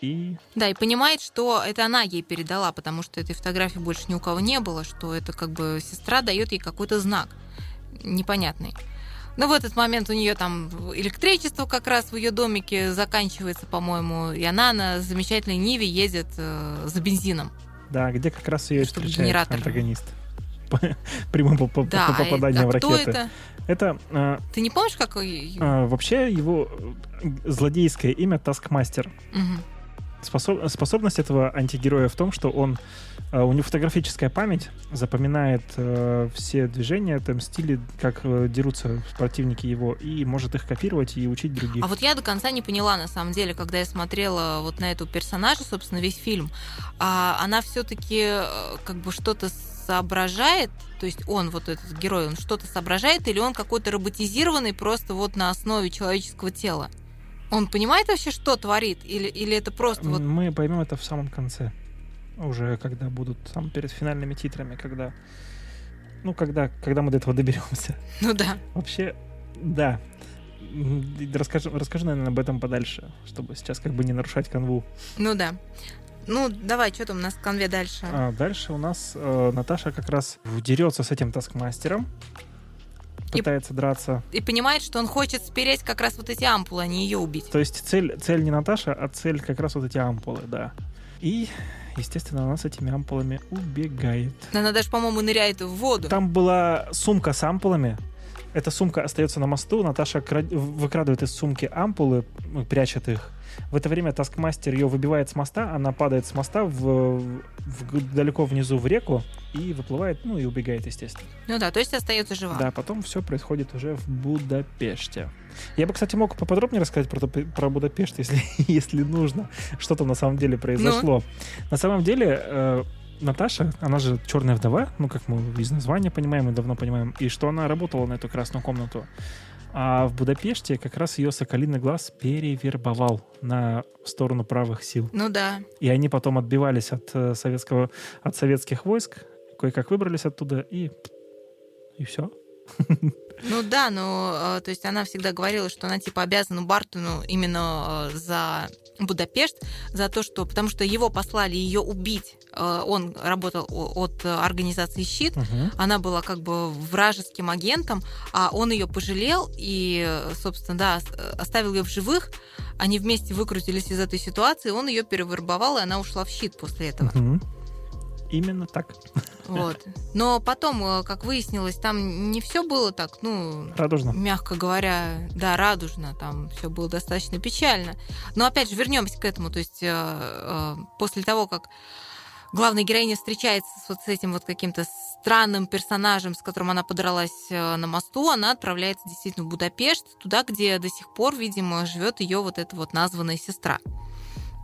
Speaker 1: И...
Speaker 2: Да, и понимает, что это она ей передала, потому что этой фотографии больше ни у кого не было, что это как бы сестра дает ей какой-то знак непонятный. Но в этот момент у нее там электричество как раз в ее домике заканчивается, по-моему, и она на замечательной Ниве едет э, за бензином.
Speaker 1: Да, где как раз ее встречает генератор. антагонист. *laughs* Прямым да, а в ракеты.
Speaker 2: это?
Speaker 1: Это...
Speaker 2: Э, Ты не помнишь, как...
Speaker 1: Э, вообще его злодейское имя Таскмастер.
Speaker 2: Угу.
Speaker 1: Способ, способность этого антигероя в том, что он э, у него фотографическая память запоминает э, все движения, там стили, как э, дерутся противники его, и может их копировать и учить других.
Speaker 2: А вот я до конца не поняла, на самом деле, когда я смотрела вот на эту персонажа, собственно, весь фильм, а она все-таки э, как бы что-то соображает, то есть он, вот этот герой, он что-то соображает, или он какой-то роботизированный просто вот на основе человеческого тела? Он понимает вообще, что творит? Или, или это просто вот...
Speaker 1: Мы поймем это в самом конце. Уже когда будут там перед финальными титрами, когда... Ну, когда, когда мы до этого доберемся.
Speaker 2: Ну да.
Speaker 1: Вообще, да. Расскажи, расскажи, наверное, об этом подальше, чтобы сейчас как бы не нарушать канву.
Speaker 2: Ну да. Ну, давай, что там у нас в конве дальше?
Speaker 1: А, дальше у нас э, Наташа как раз дерется с этим таскмастером пытается и, драться.
Speaker 2: И понимает, что он хочет спереть как раз вот эти ампулы, а не ее убить.
Speaker 1: То есть цель, цель не Наташа, а цель как раз вот эти ампулы, да. И, естественно, она с этими ампулами убегает.
Speaker 2: Она даже, по-моему, ныряет в воду.
Speaker 1: Там была сумка с ампулами, эта сумка остается на мосту, Наташа крад... выкрадывает из сумки ампулы, ну, прячет их. В это время таскмастер ее выбивает с моста, она падает с моста в, в, далеко внизу в реку и выплывает, ну и убегает, естественно.
Speaker 2: Ну да, то есть остается жива.
Speaker 1: Да, потом все происходит уже в Будапеште. Я бы, кстати, мог поподробнее рассказать про, про Будапешт, если, *laughs* если нужно, что там на самом деле произошло. Ну? На самом деле, э, Наташа, она же черная вдова, ну, как мы из названия понимаем и давно понимаем, и что она работала на эту красную комнату. А в Будапеште как раз ее соколиный глаз перевербовал на сторону правых сил.
Speaker 2: Ну да.
Speaker 1: И они потом отбивались от, э, советского, от советских войск, кое-как выбрались оттуда, и, и все. *laughs*
Speaker 2: Ну да, но э, то есть она всегда говорила, что она типа обязана Бартону именно э, за Будапешт, за то, что потому что его послали ее убить. Э, он работал от организации Щит, угу. она была как бы вражеским агентом, а он ее пожалел и, собственно, да, оставил ее в живых. Они вместе выкрутились из этой ситуации, он ее перевербовал, и она ушла в Щит после этого.
Speaker 1: Угу. Именно так.
Speaker 2: Вот. Но потом, э, как выяснилось, там не все было так, ну,
Speaker 1: радужно.
Speaker 2: Мягко говоря, да, радужно, там все было достаточно печально. Но опять же, вернемся к этому. То есть э, э, после того, как главная героиня встречается с вот с этим вот каким-то странным персонажем, с которым она подралась на мосту, она отправляется действительно в Будапешт, туда, где до сих пор, видимо, живет ее вот эта вот названная сестра.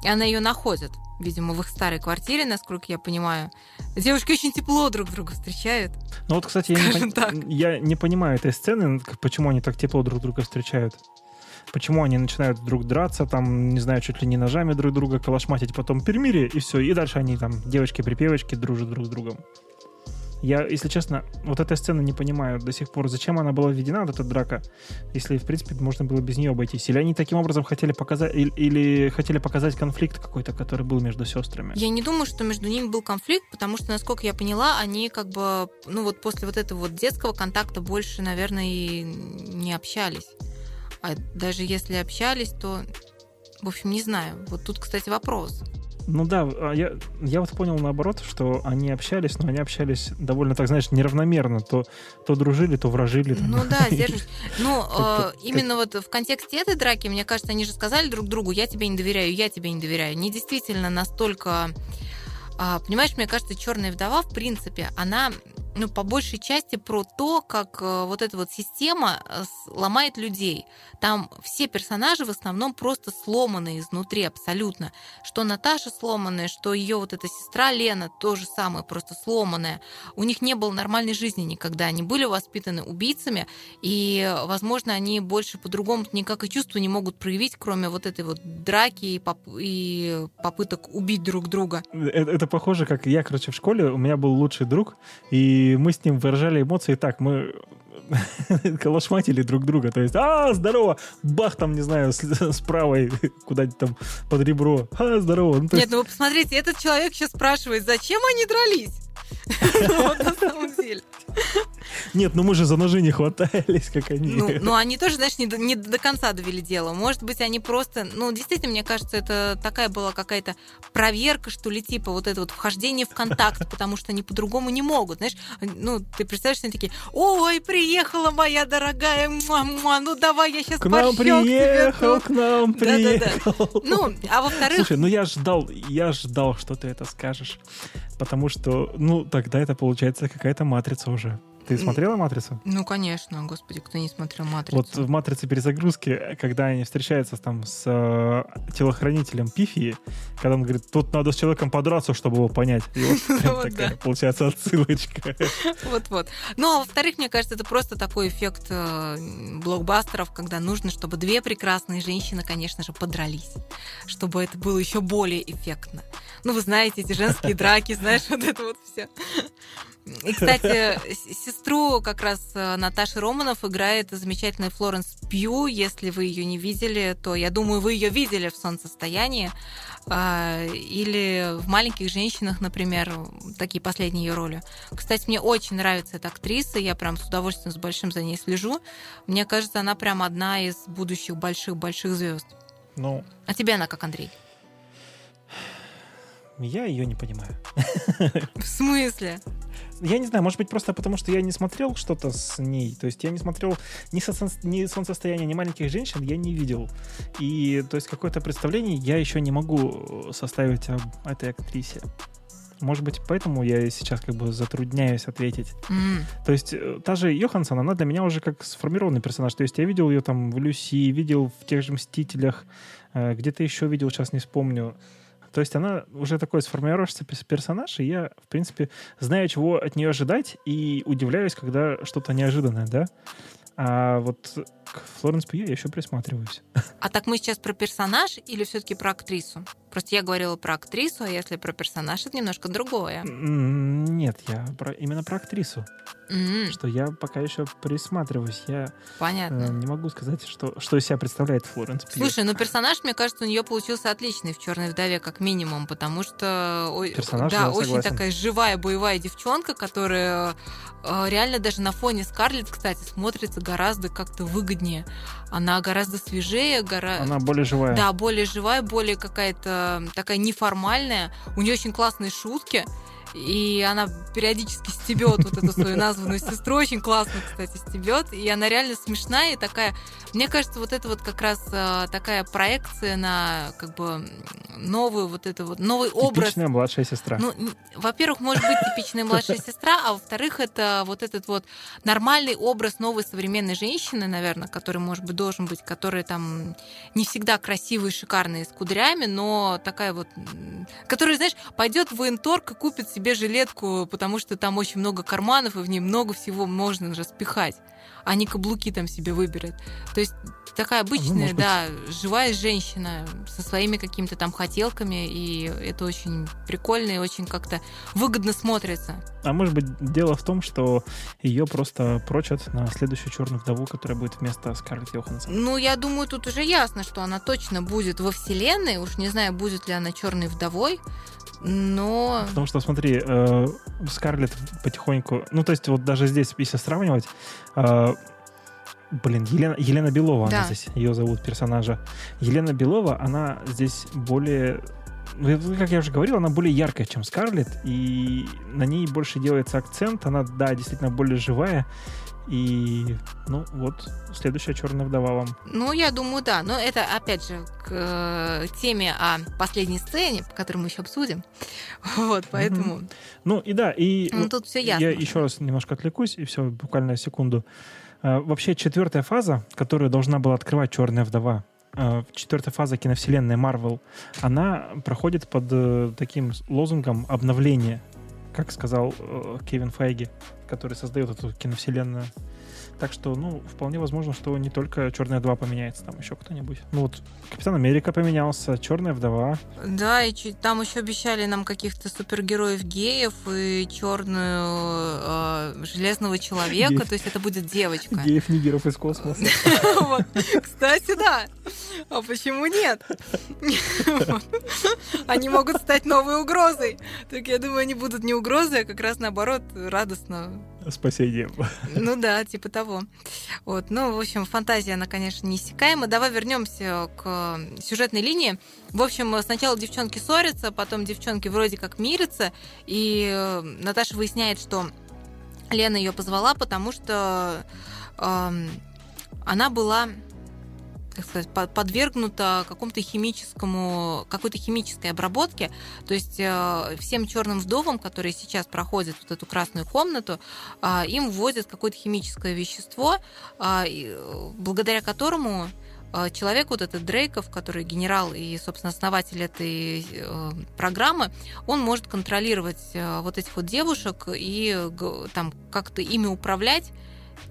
Speaker 2: И она ее находит, видимо, в их старой квартире, насколько я понимаю. Девушки очень тепло друг друга встречают.
Speaker 1: Ну вот, кстати, я не, пон... я не понимаю этой сцены, почему они так тепло друг друга встречают. Почему они начинают друг драться, там, не знаю, чуть ли не ножами друг друга калашматить, потом перемирие, и все. И дальше они там, девочки-припевочки, дружат друг с другом. Я, если честно, вот этой сцены не понимаю до сих пор, зачем она была введена, вот эта драка, если, в принципе, можно было без нее обойтись. Или они таким образом хотели показать, или, или хотели показать конфликт какой-то, который был между сестрами?
Speaker 2: Я не думаю, что между ними был конфликт, потому что, насколько я поняла, они как бы, ну вот после вот этого вот детского контакта больше, наверное, и не общались. А даже если общались, то, в общем, не знаю. Вот тут, кстати, вопрос.
Speaker 1: Ну да, а я, я вот понял наоборот, что они общались, но они общались довольно, так знаешь, неравномерно. То, то дружили, то вражили. Там.
Speaker 2: Ну да, *laughs* сдерживаюсь. Ну, э, именно вот в контексте этой драки, мне кажется, они же сказали друг другу, я тебе не доверяю, я тебе не доверяю. Не действительно настолько... А, понимаешь, мне кажется, черная вдова, в принципе, она ну, по большей части про то, как э, вот эта вот система э, ломает людей. Там все персонажи в основном просто сломаны изнутри абсолютно. Что Наташа сломанная, что ее вот эта сестра Лена тоже самое, просто сломанная. У них не было нормальной жизни никогда. Они были воспитаны убийцами, и, возможно, они больше по-другому никак и чувства не могут проявить, кроме вот этой вот драки и, поп- и попыток убить друг друга.
Speaker 1: Это, это похоже, как я, короче, в школе, у меня был лучший друг, и мы с ним выражали эмоции так, мы *laughs* калашматили друг друга. То есть, а, здорово, бах, там, не знаю, с, *laughs* с правой куда-нибудь там под ребро. А, здорово.
Speaker 2: Ну, Нет, есть... ну вы посмотрите, этот человек сейчас спрашивает, зачем они дрались? *laughs* Вот на самом деле.
Speaker 1: Нет, ну мы же за ножи не хватались, как они.
Speaker 2: Ну, ну они тоже, знаешь, не до, не до конца довели дело. Может быть, они просто... Ну, действительно, мне кажется, это такая была какая-то проверка, что ли, типа вот это вот вхождение в контакт, *laughs* потому что они по-другому не могут. Знаешь, ну, ты представляешь, они такие, ой, приехала моя дорогая, муа, ну давай я сейчас
Speaker 1: К нам приехал, к нам приехал. Да, да,
Speaker 2: да. Ну, а во-вторых...
Speaker 1: Слушай, ну я ждал, я ждал, что ты это скажешь. Потому что, ну, тогда это получается какая-то матрица уже. Ты смотрела «Матрицу»?
Speaker 2: Ну, конечно. Господи, кто не смотрел «Матрицу»?
Speaker 1: Вот в «Матрице» перезагрузки, когда они встречаются там с э, телохранителем Пифии, когда он говорит, тут надо с человеком подраться, чтобы его понять. И вот *laughs* такая, получается, отсылочка.
Speaker 2: Вот-вот. Ну, а во-вторых, мне кажется, это просто такой эффект э, блокбастеров, когда нужно, чтобы две прекрасные женщины, конечно же, подрались. Чтобы это было еще более эффектно. Ну, вы знаете, эти женские драки, знаешь, вот это вот все. И, кстати, сестру как раз э, Наташи Романов играет замечательная Флоренс Пью. Если вы ее не видели, то я думаю, вы ее видели в солнцестоянии. А, или в «Маленьких женщинах», например, такие последние ее роли. Кстати, мне очень нравится эта актриса, я прям с удовольствием с большим за ней слежу. Мне кажется, она прям одна из будущих больших-больших звезд.
Speaker 1: Ну.
Speaker 2: А тебе она как, Андрей?
Speaker 1: Я ее не понимаю.
Speaker 2: В смысле?
Speaker 1: я не знаю, может быть, просто потому, что я не смотрел что-то с ней. То есть я не смотрел ни, со, ни солнцестояние, ни маленьких женщин, я не видел. И то есть какое-то представление я еще не могу составить об этой актрисе. Может быть, поэтому я сейчас как бы затрудняюсь ответить.
Speaker 2: М.
Speaker 1: То есть э, та же Йоханссон, она для меня уже как сформированный персонаж. То есть я видел ее там в Люси, видел в тех же «Мстителях», э, где-то еще видел, сейчас не вспомню. То есть она уже такой сформировавшийся персонаж, и я, в принципе, знаю, чего от нее ожидать, и удивляюсь, когда что-то неожиданное, да? А вот к Флоренс Пью я еще присматриваюсь.
Speaker 2: А так мы сейчас про персонаж или все-таки про актрису? Просто я говорила про актрису, а если про персонаж, это немножко другое.
Speaker 1: Нет, я про- именно про актрису.
Speaker 2: М,
Speaker 1: Что я пока еще присматриваюсь. Я э,
Speaker 2: Понятно.
Speaker 1: не могу сказать, что, что из себя представляет Флоренс Пью.
Speaker 2: Слушай, ну персонаж, мне кажется, у нее получился отличный в Черной вдове, как минимум, потому что
Speaker 1: Персонаж,
Speaker 2: да, очень
Speaker 1: согласен.
Speaker 2: такая живая, боевая девчонка, которая э, реально даже на фоне Скарлетт, кстати, смотрится гораздо как-то выгоднее. Она гораздо свежее, гора...
Speaker 1: Она более живая.
Speaker 2: Да, более живая, более какая-то такая неформальная. У нее очень классные шутки. И она периодически стебет вот эту свою названную сестру. Очень классно, кстати, стебет. И она реально смешная и такая... Мне кажется, вот это вот как раз э, такая проекция на как бы новую вот это вот новый образ
Speaker 1: Типичная младшая сестра.
Speaker 2: ну, во-первых, может быть типичная младшая *laughs* сестра, а во-вторых, это вот этот вот нормальный образ новой современной женщины, наверное, который, может быть, должен быть, которая там не всегда красивая и шикарная, с кудрями, но такая вот, которая, знаешь, пойдет в военторг и купит себе жилетку, потому что там очень много карманов, и в ней много всего можно распихать а не каблуки там себе выберет. То есть такая обычная,
Speaker 1: Ну, может быть.
Speaker 2: да, живая женщина со своими какими-то там хотелками, и это очень прикольно и очень как-то выгодно смотрится.
Speaker 1: А может быть, дело в том, что ее просто прочат на следующую черную вдову, которая будет вместо Скарлетт Йоханссон.
Speaker 2: Ну, я думаю, тут уже ясно, что она точно будет во вселенной. Уж не знаю, будет ли она черной вдовой, но
Speaker 1: Потому что, смотри, э, Скарлетт потихоньку... Ну, то есть вот даже здесь, если сравнивать... э, Блин, Елена, Елена Белова,
Speaker 2: Да.
Speaker 1: она здесь, ее зовут персонажа. Елена Белова, она здесь более... ну, Как я уже говорил, она более яркая, чем Скарлетт, и на ней больше делается акцент. Она, да, действительно более живая. И, ну, вот, следующая черная вдова вам.
Speaker 2: Ну, я думаю, да. Но это, опять же, к э, теме о последней сцене, которую мы еще обсудим. *laughs* Вот, поэтому
Speaker 1: Ну, и да, и...
Speaker 2: ну, тут все ясно.
Speaker 1: Я еще раз немножко отвлекусь, и все, буквально секунду. А, Вообще, четвертая фаза, которую должна была открывать Черная вдова, а, четвертая фаза киновселенной Марвел, она проходит под э, таким лозунгом обновления, как сказал э, Кевин Файги, который создает эту киновселенную. Так что, ну, вполне возможно, что не только Черная 2 поменяется, там еще кто-нибудь. Ну вот, Капитан Америка поменялся, Черная вдова.
Speaker 2: Да, и чуть- там еще обещали нам каких-то супергероев геев и черную железного человека.
Speaker 1: Геев.
Speaker 2: То есть это будет девочка.
Speaker 1: Геев-нигеров из космоса. *laughs*
Speaker 2: Кстати, да. А почему нет? Они могут стать новой угрозой. Так я думаю, они будут не угрозой, а как раз наоборот радостно
Speaker 1: Спасением.
Speaker 2: Ну да, типа того. Вот. Ну, в общем, фантазия, она, конечно, неиссякаема. Давай вернемся к сюжетной линии. В общем, сначала девчонки ссорятся, потом девчонки вроде как мирятся, и э, Наташа выясняет, что Лена ее позвала, потому что эм, она была как сказать, по- подвергнута какому-то химическому, какой-то химической обработке. То есть э, всем черным вдовам, которые сейчас проходят вот эту красную комнату, а, им вводят какое-то химическое вещество, э, благодаря которому человек, вот этот Дрейков, который генерал и, собственно, основатель этой э, программы, он может контролировать э, вот этих вот девушек и там как-то ими управлять,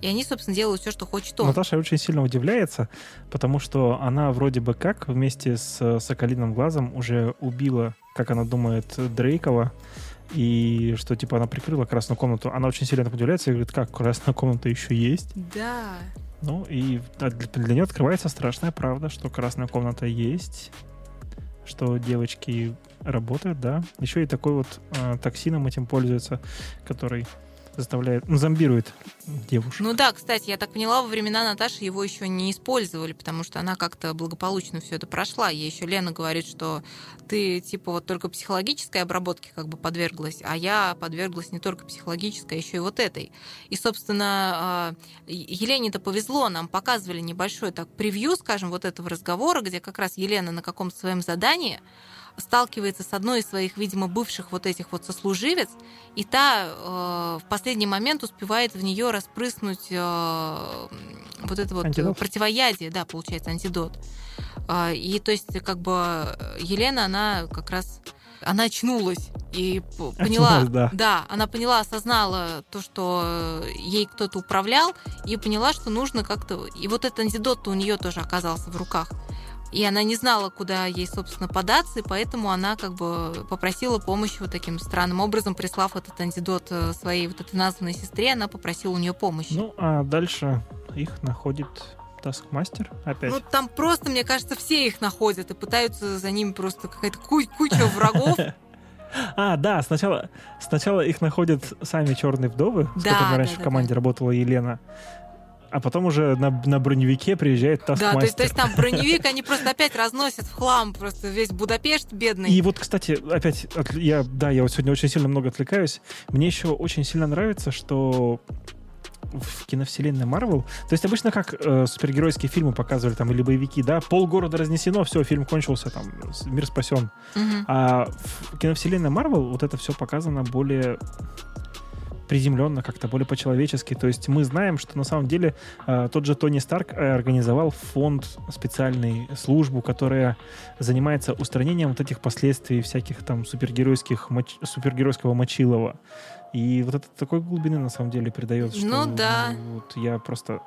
Speaker 2: и они, собственно, делают все, что хочет он.
Speaker 1: Наташа очень сильно удивляется, потому что она вроде бы как вместе с Соколиным Глазом уже убила, как она думает, Дрейкова, и что, типа, она прикрыла красную комнату. Она очень сильно так удивляется и говорит, как, красная комната еще есть?
Speaker 2: Да.
Speaker 1: Ну, и для нее открывается страшная правда, что красная комната есть, что девочки работают, да. Еще и такой вот э, токсином этим пользуются, который заставляет, ну, зомбирует девушек.
Speaker 2: Ну да, кстати, я так поняла, во времена Наташи его еще не использовали, потому что она как-то благополучно все это прошла. Ей еще Лена говорит, что ты типа вот только психологической обработке как бы подверглась, а я подверглась не только психологической, а еще и вот этой. И, собственно, а, Елене-то повезло, нам показывали небольшой так превью, скажем, вот этого разговора, где как раз Елена на каком-то своем задании сталкивается с одной из своих, видимо, бывших вот этих вот сослуживец, и та э, в последний момент успевает в нее распрыснуть э, вот это вот антидот. противоядие, да, получается, антидот. Э, и то есть как бы Елена, она как раз она очнулась и поняла, да. да, она поняла, осознала то, что ей кто-то управлял, и поняла, что нужно как-то, и вот этот антидот у нее тоже оказался в руках. И она не знала, куда ей, собственно, податься, и поэтому она как бы попросила помощи вот таким странным образом, прислав этот антидот э, своей вот этой названной сестре, она попросила у нее помощи.
Speaker 1: Ну, а дальше их находит Таскмастер опять.
Speaker 2: Ну, там просто, мне кажется, все их находят и пытаются за ними просто какая-то куча врагов. *laughs*
Speaker 1: А, да, сначала, сначала их находят сами черные вдовы, с да, которыми раньше да, в команде да. работала Елена а потом уже на, на броневике приезжает Таскмастер.
Speaker 2: Да, то есть, то есть там броневик они просто *laughs* опять разносят в хлам, просто весь Будапешт бедный.
Speaker 1: И вот, кстати, опять, я, да, я вот сегодня очень сильно много отвлекаюсь. Мне еще очень сильно нравится, что в киновселенной Марвел. То есть обычно как э, супергеройские фильмы показывали там или боевики, да, полгорода разнесено, все, фильм кончился, там мир спасен. Угу. А в киновселенной Марвел вот это все показано более приземленно, как-то более по-человечески. То есть мы знаем, что на самом деле э, тот же Тони Старк э, организовал фонд, специальный службу, которая занимается устранением вот этих последствий всяких там супергеройских, моч, супергеройского мочилова. И вот это такой глубины на самом деле придает, что
Speaker 2: ну, да.
Speaker 1: вот я просто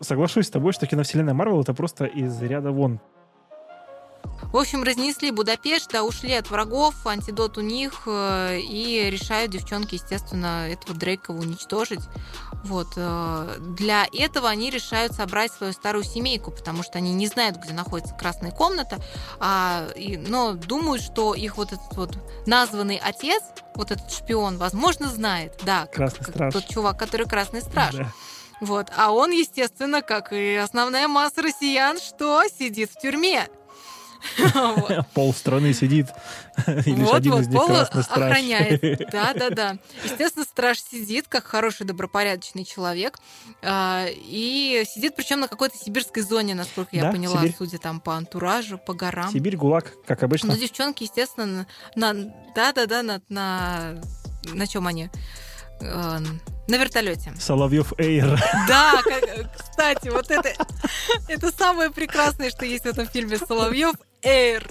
Speaker 1: соглашусь с тобой, что киновселенная Марвел это просто из ряда вон
Speaker 2: в общем, разнесли Будапешт, да, ушли от врагов, антидот у них, э, и решают девчонки, естественно, этого Дрейкова уничтожить. Вот. Э, для этого они решают собрать свою старую семейку, потому что они не знают, где находится красная комната, а, и, но думают, что их вот этот вот названный отец, вот этот шпион, возможно, знает. Да,
Speaker 1: красный как, страж.
Speaker 2: тот чувак, который красный страж. Да. Вот. А он, естественно, как и основная масса россиян, что сидит в тюрьме. *laughs*
Speaker 1: Пол страны сидит, и *laughs* лишь один из них красный страж.
Speaker 2: охраняет. *laughs* Да-да-да. Естественно, страж сидит, как хороший добропорядочный человек, а, и сидит причем на какой-то сибирской зоне, насколько я поняла, судя там по антуражу, по горам.
Speaker 1: Сибирь, ГУЛАГ, как обычно.
Speaker 2: Ну, девчонки, естественно, на... Да-да-да, на... на... На чем они? Э, на вертолете.
Speaker 1: Соловьев Эйр.
Speaker 2: Да, кстати, вот это, это самое прекрасное, что есть в этом фильме Соловьев Эйр.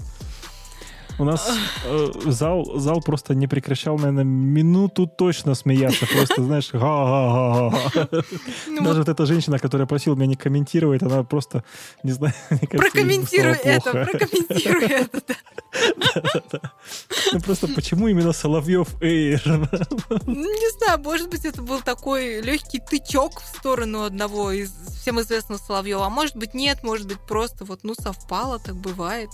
Speaker 1: У нас э, зал, зал просто не прекращал, наверное, минуту точно смеяться. Просто, знаешь, га-га-га-га. Ну, Даже вот... эта женщина, которая просила меня не комментировать, она просто, не знаю, *laughs*
Speaker 2: Прокомментируй это, прокомментируй *laughs* это,
Speaker 1: Ну просто почему именно Соловьев Эйр?
Speaker 2: Не знаю, может быть, это был такой легкий тычок в сторону одного из всем известного Соловьева, а может быть, нет, может быть, просто вот, ну, совпало, так бывает.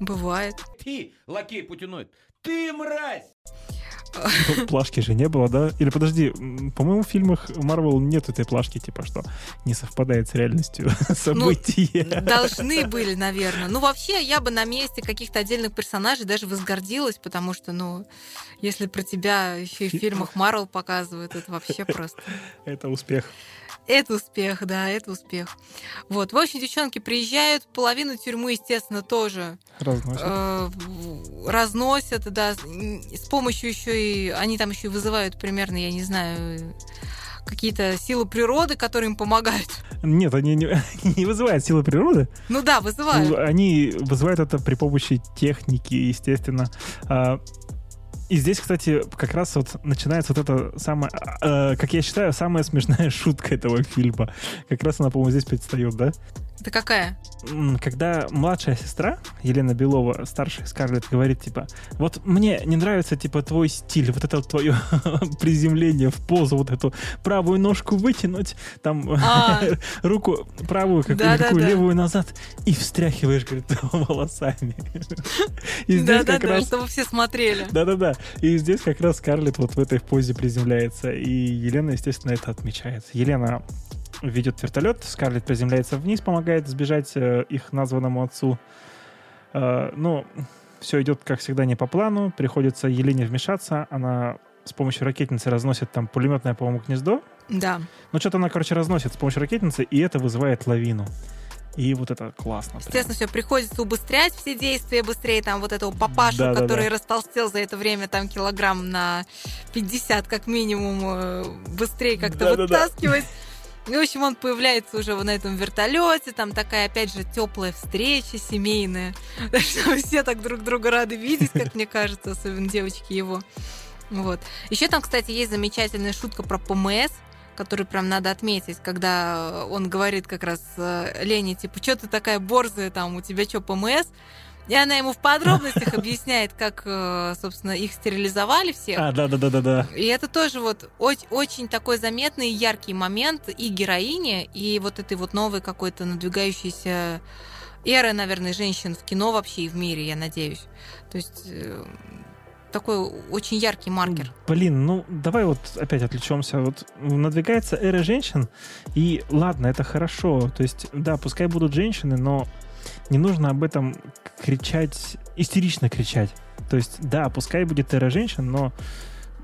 Speaker 2: Бывает.
Speaker 3: Ты, лакей путиноид, ты мразь!
Speaker 1: Ну, плашки же не было, да? Или подожди, по-моему, в фильмах Марвел нет этой плашки, типа, что не совпадает с реальностью *laughs* события.
Speaker 2: Ну, должны были, наверное. Ну, вообще, я бы на месте каких-то отдельных персонажей даже возгордилась, потому что, ну, если про тебя еще и в фильмах Марвел показывают, это вообще *laughs* просто...
Speaker 1: Это успех.
Speaker 2: Это успех, да, это успех. Вот, в общем, девчонки приезжают, половину тюрьмы, естественно, тоже
Speaker 1: разносят, э,
Speaker 2: разносят да, с помощью еще и, они там еще и вызывают примерно, я не знаю, какие-то силы природы, которые им помогают.
Speaker 1: Нет, они не, *laughs* не вызывают силы природы.
Speaker 2: Ну да, вызывают.
Speaker 1: Они вызывают это при помощи техники, естественно. И здесь, кстати, как раз вот начинается вот эта самая, э, как я считаю, самая смешная *laughs* шутка этого фильма. Как раз она, по-моему, здесь предстает, да?
Speaker 2: Это какая?
Speaker 1: Когда младшая сестра, Елена Белова, старшая Скарлетт, говорит, типа, вот мне не нравится, типа, твой стиль, вот это твое *laughs* приземление в позу, вот эту правую ножку вытянуть, там
Speaker 2: А. *laughs*
Speaker 1: руку правую, какую левую назад, и встряхиваешь, говорит, *laughs* волосами.
Speaker 2: Да-да-да, чтобы все смотрели.
Speaker 1: Да-да-да. И здесь как раз Скарлетт вот в этой позе приземляется. И Елена, естественно, это отмечает. Елена ведет вертолет, Скарлетт приземляется вниз, помогает сбежать э, их названному отцу. Э, ну, все идет, как всегда, не по плану. Приходится Елене вмешаться. Она с помощью ракетницы разносит там пулеметное, по-моему, гнездо.
Speaker 2: Да.
Speaker 1: Ну, что-то она, короче, разносит с помощью ракетницы, и это вызывает лавину. И вот это классно. прям.
Speaker 2: Естественно, все приходится убыстрять все действия быстрее. Там вот этого папашу,
Speaker 1: Да-да-да.
Speaker 2: который растолстел за это время там килограмм на 50 как минимум, э, быстрее как-то
Speaker 1: Да-да-да.
Speaker 2: вытаскивать. И, в общем, он появляется уже на этом вертолете, там такая, опять же, теплая встреча семейная. *laughs* Так что все так друг друга рады видеть, как мне кажется, особенно девочки его. Вот. Еще там, кстати, есть замечательная шутка про ПМС, которую прям надо отметить, когда он говорит как раз э, Лене, типа, что ты такая борзая, там, у тебя что, ПМС? И она ему в подробностях объясняет, как, э, собственно, их стерилизовали всех.
Speaker 1: А, да-да-да-да-да.
Speaker 2: И это тоже вот очень, такой заметный и яркий момент и героини, и вот этой вот новой какой-то надвигающейся эры, наверное, женщин в кино вообще и в мире, я надеюсь. То есть э, такой очень яркий маркер.
Speaker 1: Блин, ну давай вот опять отвлечемся. Вот надвигается эра женщин, и ладно, это хорошо. То есть, да, пускай будут женщины, но не нужно об этом кричать, истерично кричать. То есть, да, пускай будет эра женщин, но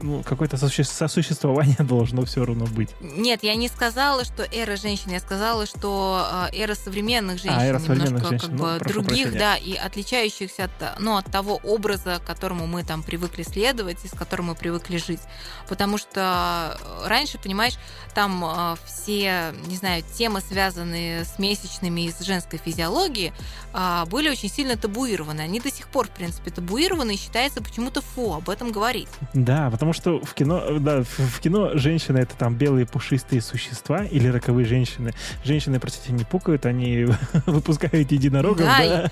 Speaker 1: ну, какое-то суще- сосуществование *laughs* должно все равно быть.
Speaker 2: Нет, я не сказала, что эра женщин, я сказала, что э, эра современных женщин,
Speaker 1: А, эра современных
Speaker 2: немножко
Speaker 1: женщин.
Speaker 2: как
Speaker 1: Ну,
Speaker 2: бы других,
Speaker 1: прощения.
Speaker 2: да, и отличающихся от, ну, от того образа, которому мы там привыкли следовать и с которым мы привыкли жить. Потому что э, раньше, понимаешь, там э, все, не знаю, темы, связанные с месячными и с женской физиологией, э, были очень сильно табуированы. Они до сих пор, в принципе, табуированы и считается почему-то фу об этом говорить.
Speaker 1: Да, потому что в кино, да, в, кино женщины это там белые пушистые существа или роковые женщины. Женщины, простите, не пукают, они *laughs* выпускают единорогов.
Speaker 2: Да.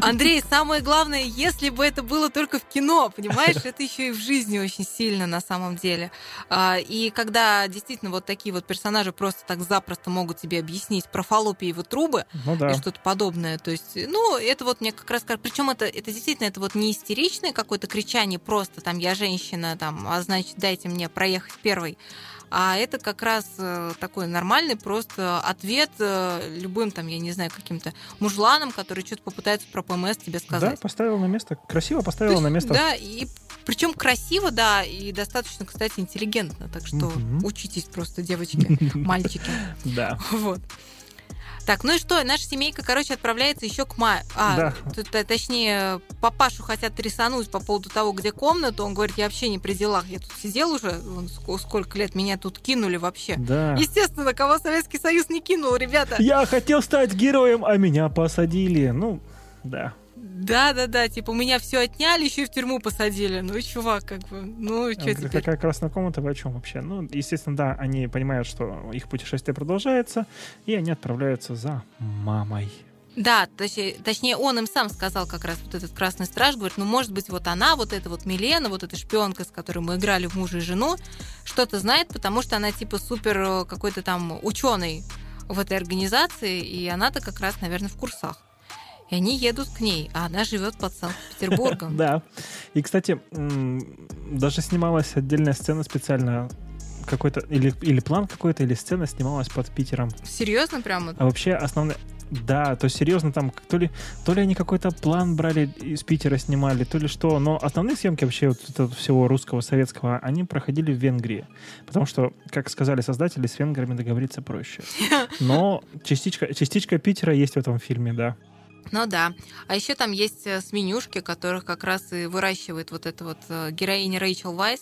Speaker 2: Андрей, самое главное, если бы это было только в кино, понимаешь, это еще и в жизни очень сильно на самом деле. А, И когда действительно вот такие вот персонажи просто так запросто могут тебе объяснить про фаллопиевы трубы
Speaker 1: Ну да.
Speaker 2: и что-то подобное, то есть, ну, это вот мне как раз, причем это, это действительно, это вот не истеричное какое-то кричание, просто там я женщина, там, а значит, дайте мне проехать первой. А это как раз э, такой нормальный просто ответ э, любым там, я не знаю, каким-то мужланам, которые что-то попытаются про ПМС тебе
Speaker 1: Да,
Speaker 2: сказать.
Speaker 1: поставил на место. Красиво
Speaker 2: То
Speaker 1: поставила
Speaker 2: есть,
Speaker 1: на место.
Speaker 2: Да, и причем красиво, да, и достаточно, кстати, интеллигентно. Так что
Speaker 1: Мгм.
Speaker 2: учитесь просто, девочки, *laughs* мальчики. *laughs*
Speaker 1: Да.
Speaker 2: Вот. Так, ну и что? Наша семейка, короче, отправляется еще к Мае. А,
Speaker 1: Да.
Speaker 2: точнее, папашу хотят рисануть по поводу того, где комната. Он говорит, я вообще не при делах. Я тут сидел уже, вон ск- сколько лет, меня тут кинули вообще.
Speaker 1: Да.
Speaker 2: Естественно, кого Советский Союз не кинул, ребята.
Speaker 1: Я хотел стать героем, а меня посадили. Ну, да.
Speaker 2: Да, да, да, типа меня все отняли, еще и в тюрьму посадили. Ну чувак, как бы, ну
Speaker 1: Он
Speaker 2: что теперь?
Speaker 1: Какая красная комната, вы о чем вообще? Ну, естественно, да, они понимают, что их путешествие продолжается, и они отправляются за мамой.
Speaker 2: Да, точнее, точнее, он им сам сказал как раз вот этот красный страж, говорит, ну, может быть, вот она, вот эта вот Милена, вот эта шпионка, с которой мы играли в мужа и жену, что-то знает, потому что она типа супер э, какой-то там ученый в этой организации, и она-то как раз, наверное, в курсах. И они едут к ней, а она живет под Санкт-Петербургом. *laughs*
Speaker 1: Да. И, кстати, даже снималась отдельная сцена специально какой-то, или, или план какой-то, или сцена снималась под Питером.
Speaker 2: Серьезно, прямо?
Speaker 1: А вообще основная... Да, то есть серьезно там то ли, то ли они какой-то план брали из Питера снимали, то ли что, но основные съемки вообще вот этого всего русского, советского, они проходили в Венгрии. Потому что, как сказали создатели, с венграми договориться проще. *laughs* Но частичка, частичка Питера есть в этом фильме, да.
Speaker 2: Ну да. А еще там есть э, сменюшки, которых как раз и выращивает вот эта вот э, героиня Рэйчел Вайс.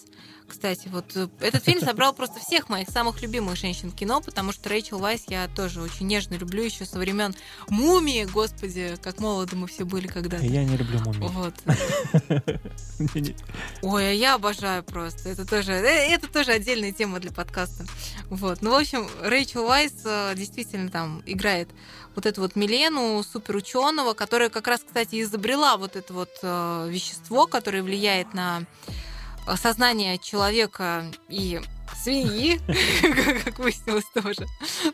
Speaker 2: Кстати, вот э, этот фильм собрал просто всех моих самых любимых женщин в кино, потому что Рэйчел Вайс я тоже очень нежно люблю еще со времен Мумии, господи, как молоды мы все были когда-то.
Speaker 1: Я не люблю мумий.
Speaker 2: Вот. *laughs* Ой, а я обожаю просто. Это тоже, э, это тоже отдельная тема для подкаста. Вот. Ну, в общем, Рэйчел Вайс э, действительно там играет вот эту вот Милену, суперученого, которая как раз, кстати, изобрела вот это вот вещество, которое влияет на сознание человека и свиньи, *laughs* как выяснилось тоже,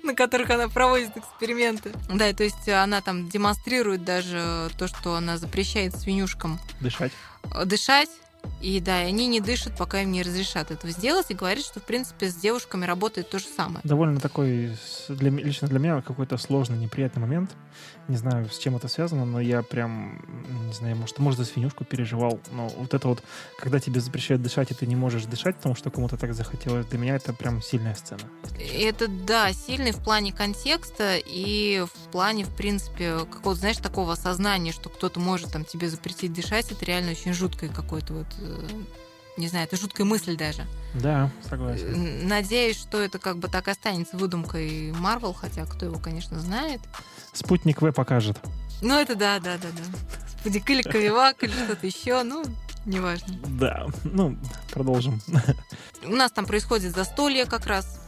Speaker 2: на которых она проводит эксперименты. Да, и то есть она там демонстрирует даже то, что она запрещает свинюшкам
Speaker 1: Дышать.
Speaker 2: э, дышать. И да, и они не дышат, пока им не разрешат этого сделать, и говорит, что, в принципе, с девушками работает то же самое.
Speaker 1: Довольно такой, для, лично для меня, какой-то сложный, неприятный момент. Не знаю, с чем это связано, но я прям, не знаю, может, может за свинюшку переживал. Но вот это вот, когда тебе запрещают дышать, и ты не можешь дышать, потому что кому-то так захотелось, для меня это прям сильная сцена.
Speaker 2: Это, да, сильный в плане контекста и в плане, в принципе, какого-то, знаешь, такого осознания, что кто-то может там тебе запретить дышать, это реально очень жуткое какое-то вот, э, не знаю, это жуткая мысль даже.
Speaker 1: Да, согласен.
Speaker 2: Надеюсь, что это как бы так останется выдумкой Марвел, хотя кто его, конечно, знает.
Speaker 1: Спутник В покажет.
Speaker 2: Ну, это да, да, да, да. Спутник или Ковивак, или что-то еще, ну, неважно.
Speaker 1: Да, ну, продолжим.
Speaker 2: У нас там происходит застолье как раз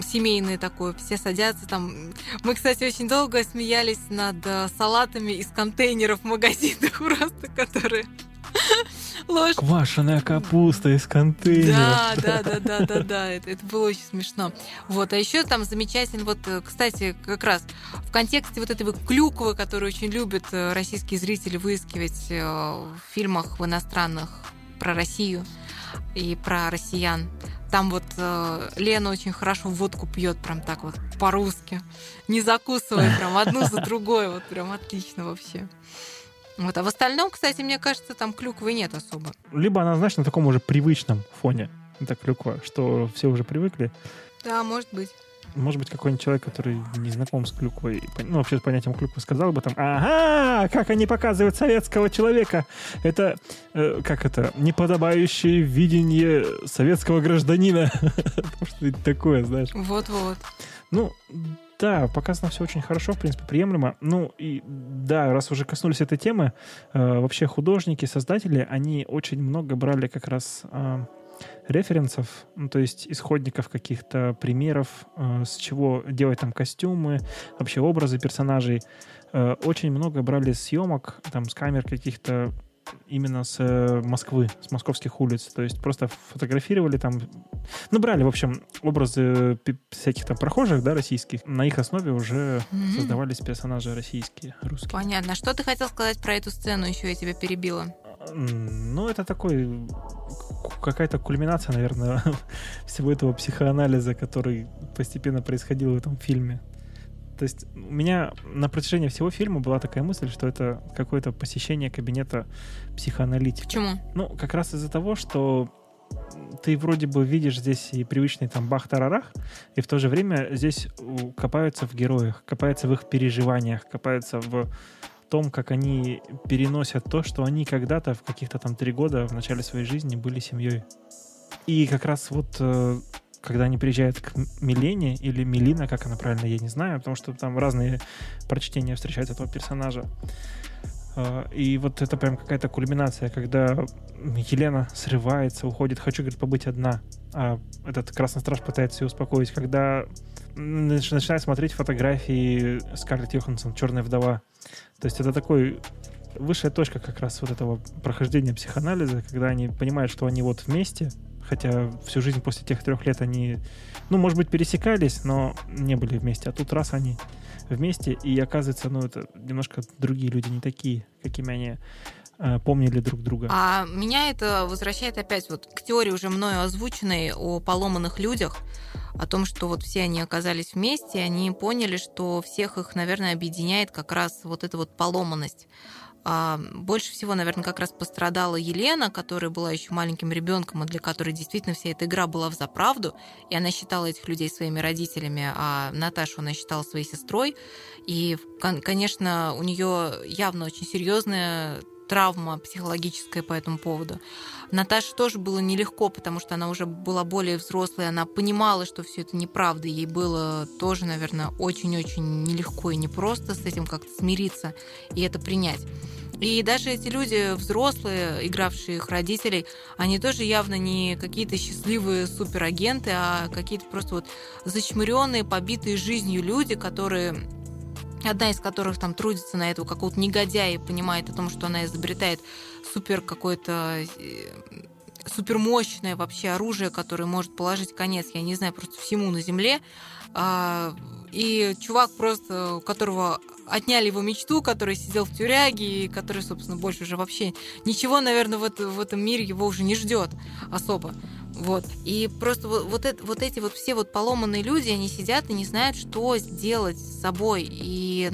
Speaker 2: семейное такое, все садятся там. Мы, кстати, очень долго смеялись над э, салатами из контейнеров в магазинах *laughs* просто, которые ложь.
Speaker 1: Квашеная капуста из контейнера.
Speaker 2: Да, да, да, да, да, да, это, это было очень смешно. Вот, а еще там замечательно, вот, э, кстати, как раз в контексте вот этой вот клюквы, которую очень любят э, российские зрители выискивать э, в фильмах в иностранных про Россию и про россиян. Там вот э, Лена очень хорошо водку пьет, прям так вот по-русски, не закусывая прям одну за другой, вот прям отлично вообще. Вот, а в остальном, кстати, мне кажется, там клюквы нет особо.
Speaker 1: Либо она, знаешь, на таком уже привычном фоне. Это клюква, что все уже привыкли.
Speaker 2: Да, может быть.
Speaker 1: Может быть, какой-нибудь человек, который не знаком с клюквой, ну, вообще с понятием клюквы, сказал бы там, ага, как они показывают советского человека. Это, э, как это, неподобающее видение советского гражданина. *laughs* Потому что такое, знаешь.
Speaker 2: Вот-вот.
Speaker 1: Ну, да, показано все очень хорошо, в принципе, приемлемо. Ну, и да, раз уже коснулись этой темы, э, вообще художники, создатели, они очень много брали как раз э, референсов, ну, то есть исходников каких-то примеров, э, с чего делать там костюмы, вообще образы персонажей. Э, очень много брали съемок, там, с камер каких-то именно с э, Москвы, с московских улиц. То есть просто фотографировали там, ну, брали, в общем, образы пи- всяких там прохожих, да, российских. На их основе уже
Speaker 2: Мгм.
Speaker 1: создавались персонажи российские, русские.
Speaker 2: Понятно. А Что ты хотел сказать про эту сцену? Еще я тебя перебила.
Speaker 1: Ну, это такой какая-то кульминация, наверное, *laughs* всего этого психоанализа, который постепенно происходил в этом фильме. То есть у меня на протяжении всего фильма была такая мысль, что это какое-то посещение кабинета психоаналитика.
Speaker 2: Почему?
Speaker 1: Ну, как раз из-за того, что ты вроде бы видишь здесь и привычный там бах-тарарах, и в то же время здесь копаются в героях, копаются в их переживаниях, копаются в том, как они переносят то, что они когда-то в каких-то там три года в начале своей жизни были семьей. И как раз вот э, когда они приезжают к Милене или Мелина, как она правильно, я не знаю, потому что там разные прочтения встречают этого персонажа. Э, И вот это прям какая-то кульминация, когда Елена срывается, уходит. Хочу, говорит, побыть одна. А этот красный страж пытается ее успокоить. Когда начинает смотреть фотографии Скарлетт Йоханссон, Черная вдова. То есть это такой высшая точка как раз вот этого прохождения психоанализа, когда они понимают, что они вот вместе, хотя всю жизнь после тех трех лет они, ну, может быть, пересекались, но не были вместе. А тут раз они вместе, и оказывается, ну, это немножко другие люди, не такие, какими они э, помнили друг друга.
Speaker 2: А меня это возвращает опять вот к теории уже мною озвученной о поломанных людях, о том, что вот все они оказались вместе, и они поняли, что всех их, наверное, объединяет как раз вот эта вот поломанность. А, больше всего, наверное, как раз пострадала Елена, которая была еще маленьким ребенком, и для которой действительно вся эта игра была в заправду, и она считала этих людей своими родителями, а Наташу она считала своей сестрой. И, конечно, у нее явно очень серьезная травма психологическая по этому поводу. Наташе тоже было нелегко, потому что она уже была более взрослой, она понимала, что все это неправда, ей было тоже, наверное, очень-очень нелегко и непросто с этим как-то смириться и это принять. И даже эти люди, взрослые, игравшие их родителей, они тоже явно не какие-то счастливые суперагенты, а какие-то просто вот зачмыренные, побитые жизнью люди, которые одна из которых там трудится на этого какого-то негодяя и понимает о том, что она изобретает супер какое-то э, супермощное вообще оружие, которое может положить конец, я не знаю, просто всему на земле. А, и чувак просто, у которого отняли его мечту, который сидел в тюряге, и который, собственно, больше уже вообще ничего, наверное, в, это, в этом мире его уже не ждет особо. Вот. И просто вот, вот, это, вот эти вот все вот поломанные люди, они сидят и не знают, что сделать с собой. И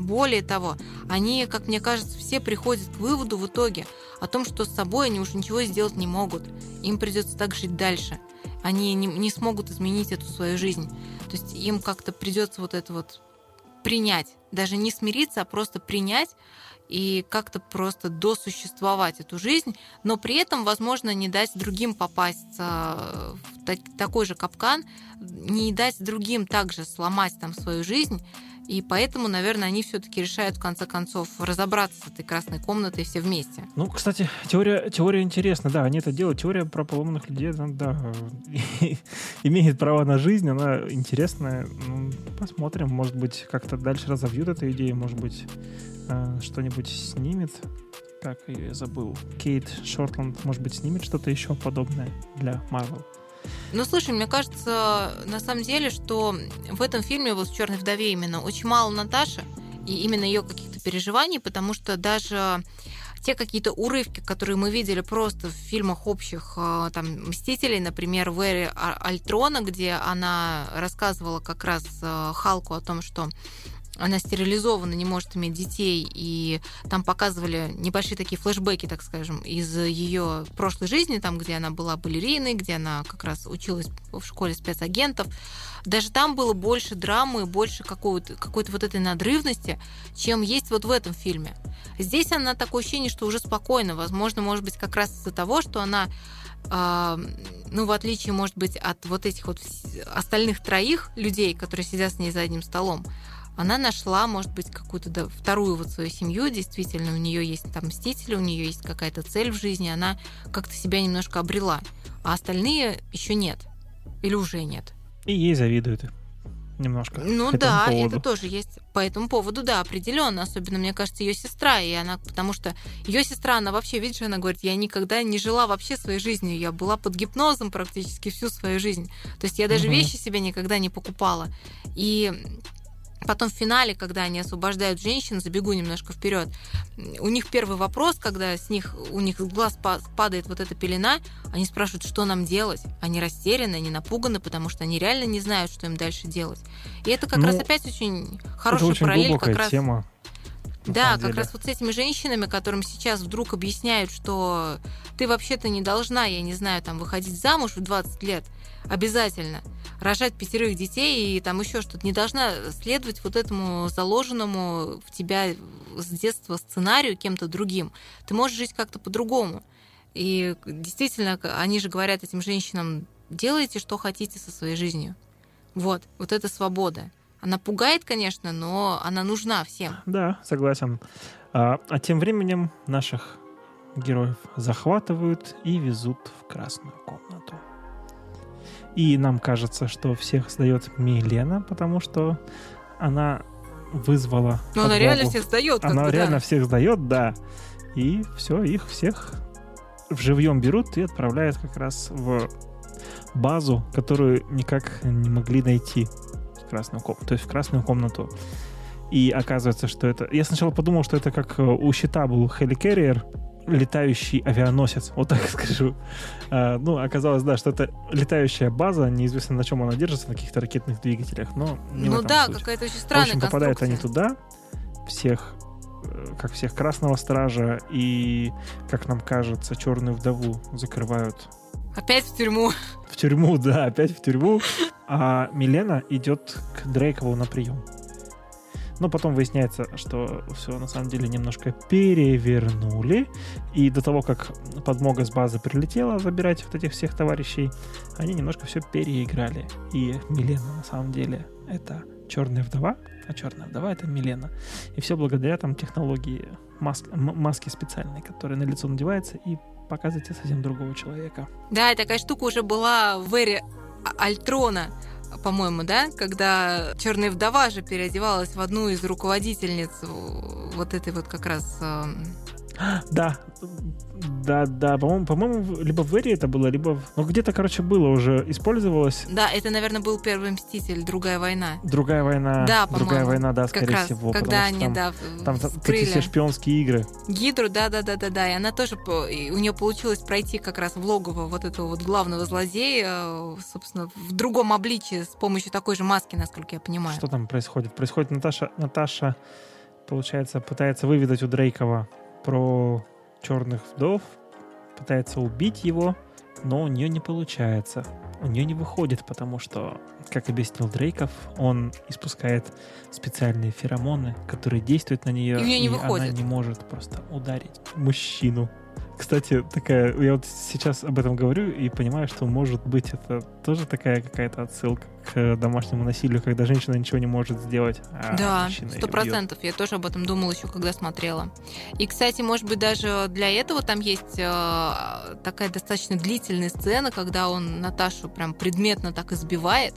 Speaker 2: более того, они, как мне кажется, все приходят к выводу в итоге о том, что с собой они уже ничего сделать не могут. Им придется так жить дальше. Они не, не смогут изменить эту свою жизнь. То есть им как-то придется вот это вот принять. Даже не смириться, а просто принять и как-то просто досуществовать эту жизнь, но при этом, возможно, не дать другим попасть в такой же капкан, не дать другим также сломать там свою жизнь. И поэтому, наверное, они все-таки решают в конце концов разобраться с этой красной комнатой все вместе.
Speaker 1: Ну, кстати, теория, теория интересна, да, они это делают. Теория про поломанных людей, да, *laughs* да имеет право на жизнь, она интересная. Ну, посмотрим, может быть, как-то дальше разовьют эту идею, может быть, э, что-нибудь снимет. Как я забыл. Кейт Шортланд, может быть, снимет что-то еще подобное для Marvel.
Speaker 2: Ну, слушай, мне кажется, на самом деле, что в этом фильме, вот в «Черной вдове» именно, очень мало Наташи и именно ее каких-то переживаний, потому что даже те какие-то урывки, которые мы видели просто в фильмах общих э, там «Мстителей», например, в «Эре Альтрона», где она рассказывала как раз э, Халку о том, что она стерилизована, не может иметь детей, и там показывали небольшие такие флешбеки, так скажем, из ее прошлой жизни, там, где она была балериной, где она как раз училась в школе спецагентов. Даже там было больше драмы, больше какой-то какой вот этой надрывности, чем есть вот в этом фильме. Здесь она такое ощущение, что уже спокойно. Возможно, может быть, как раз из-за того, что она Uh, ну, в отличие, может быть, от вот этих вот остальных троих людей, которые сидят с ней за одним столом, она нашла, может быть, какую-то да, вторую вот свою семью, действительно, у нее есть там мстители, у нее есть какая-то цель в жизни, она как-то себя немножко обрела, а остальные еще нет. Или уже нет.
Speaker 1: И ей завидуют немножко.
Speaker 2: Ну да, поводу. это тоже есть по этому поводу, да, определенно. Особенно, мне кажется, ее сестра, и она, потому что ее сестра, она вообще, видишь, она говорит, я никогда не жила вообще своей жизнью, я была под гипнозом практически всю свою жизнь. То есть я даже угу. вещи себе никогда не покупала. И Потом в финале, когда они освобождают женщин, забегу немножко вперед, у них первый вопрос, когда с них, у них с глаз падает вот эта пелена, они спрашивают, что нам делать. Они растеряны, они напуганы, потому что они реально не знают, что им дальше делать. И это как ну, раз опять очень хороший это очень параллель. Как раз...
Speaker 1: тема.
Speaker 2: Да, как раз вот с этими женщинами, которым сейчас вдруг объясняют, что ты вообще-то не должна, я не знаю, там выходить замуж в 20 лет обязательно рожать пятерых детей и там еще что-то. Не должна следовать вот этому заложенному в тебя с детства сценарию кем-то другим. Ты можешь жить как-то по-другому. И действительно, они же говорят этим женщинам, делайте, что хотите со своей жизнью. Вот, вот эта свобода. Она пугает, конечно, но она нужна всем.
Speaker 1: Да, согласен. А, а тем временем наших героев захватывают и везут в красную комнату. И нам кажется, что всех сдает Милена, потому что она вызвала.
Speaker 2: Но она реально всех сдает.
Speaker 1: Она реально да. всех сдает, да. И все, их всех в живьем берут и отправляют как раз в базу, которую никак не могли найти в красную комнату, то есть в красную комнату. И оказывается, что это... Я сначала подумал, что это как у щита был Helicarrier, летающий авианосец, вот так *laughs* скажу. А, ну, оказалось, да, что это летающая база, неизвестно на чем она держится, на каких-то ракетных двигателях, но не
Speaker 2: Ну да, какая-то очень странная В общем,
Speaker 1: попадают они туда, всех э, как всех, Красного Стража и, как нам кажется, Черную Вдову закрывают
Speaker 2: Опять в тюрьму.
Speaker 1: в тюрьму, да, опять в тюрьму. А Милена идет к Дрейкову на прием. Но потом выясняется, что все на самом деле немножко перевернули. И до того, как подмога с базы прилетела забирать вот этих всех товарищей, они немножко все переиграли. И Милена на самом деле это черная вдова, а черная вдова это Милена. И все благодаря там технологии маск- маски специальной, которая на лицо надевается и показываете совсем другого человека.
Speaker 2: Да, такая штука уже была в эре А- Альтрона, по-моему, да, когда Черная вдова же переодевалась в одну из руководительниц вот этой вот как раз э,
Speaker 1: Да, да, да, по-моему, по-моему, либо в Эре это было, либо... в- Ну, где-то, короче, было уже, использовалось.
Speaker 2: Да, это, наверное, был первый мститель, другая война.
Speaker 1: Другая война,
Speaker 2: Да,
Speaker 1: другая
Speaker 2: по-моему.
Speaker 1: война, да,
Speaker 2: Как
Speaker 1: скорее
Speaker 2: раз,
Speaker 1: всего.
Speaker 2: когда они,
Speaker 1: там,
Speaker 2: да,
Speaker 1: там, эти все шпионские игры.
Speaker 2: Гидру, да, да, да, да, да, и она тоже, у нее получилось пройти как раз в логово вот этого вот главного злодея, собственно, в другом обличии с помощью такой же маски, насколько я понимаю.
Speaker 1: Что там происходит? Происходит Наташа, Наташа, получается, пытается выведать у Дрейкова про черных вдов, пытается убить его, но у нее не получается. У нее не выходит, потому что, как объяснил Дрейков, он испускает специальные феромоны, которые действуют на нее,
Speaker 2: И у неё не
Speaker 1: она
Speaker 2: выходит.
Speaker 1: не может просто ударить мужчину. Кстати, такая, я вот сейчас об этом говорю и понимаю, что может быть это тоже такая какая-то отсылка к домашнему насилию, когда женщина ничего не может сделать. а
Speaker 2: Да, сто процентов. Я тоже об этом думала еще, когда смотрела. И, кстати, может быть, даже для этого там есть э, такая достаточно длительная сцена, когда он Наташу прям предметно так избивает,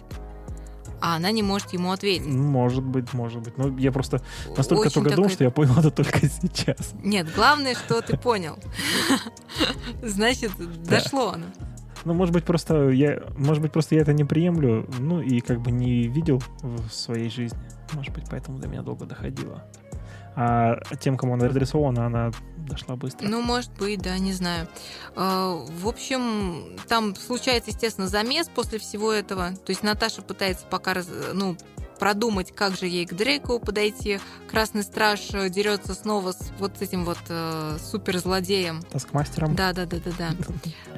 Speaker 2: а она не может ему ответить.
Speaker 1: Может быть, может быть. Но я просто настолько
Speaker 2: Очень
Speaker 1: тугодум,
Speaker 2: такая-
Speaker 1: что я понял это только *laughs* сейчас.
Speaker 2: Нет, главное, что ты понял. *laughs* Значит, дошло оно.
Speaker 1: Ну, может быть, просто я, может быть, просто я это не приемлю, ну и как бы не видел в своей жизни. Может быть, поэтому до меня долго доходило. А тем, кому она адресована, она дошла быстро.
Speaker 2: Ну, может быть, да, не знаю. Э, В общем, там случается, естественно, замес после всего этого. То есть Наташа пытается пока ну, продумать, как же ей к Дрейку подойти. Красный страж дерется снова с вот этим вот э, суперзлодеем.
Speaker 1: Таскмастером.
Speaker 2: Да, да, да, да, *laughs* да.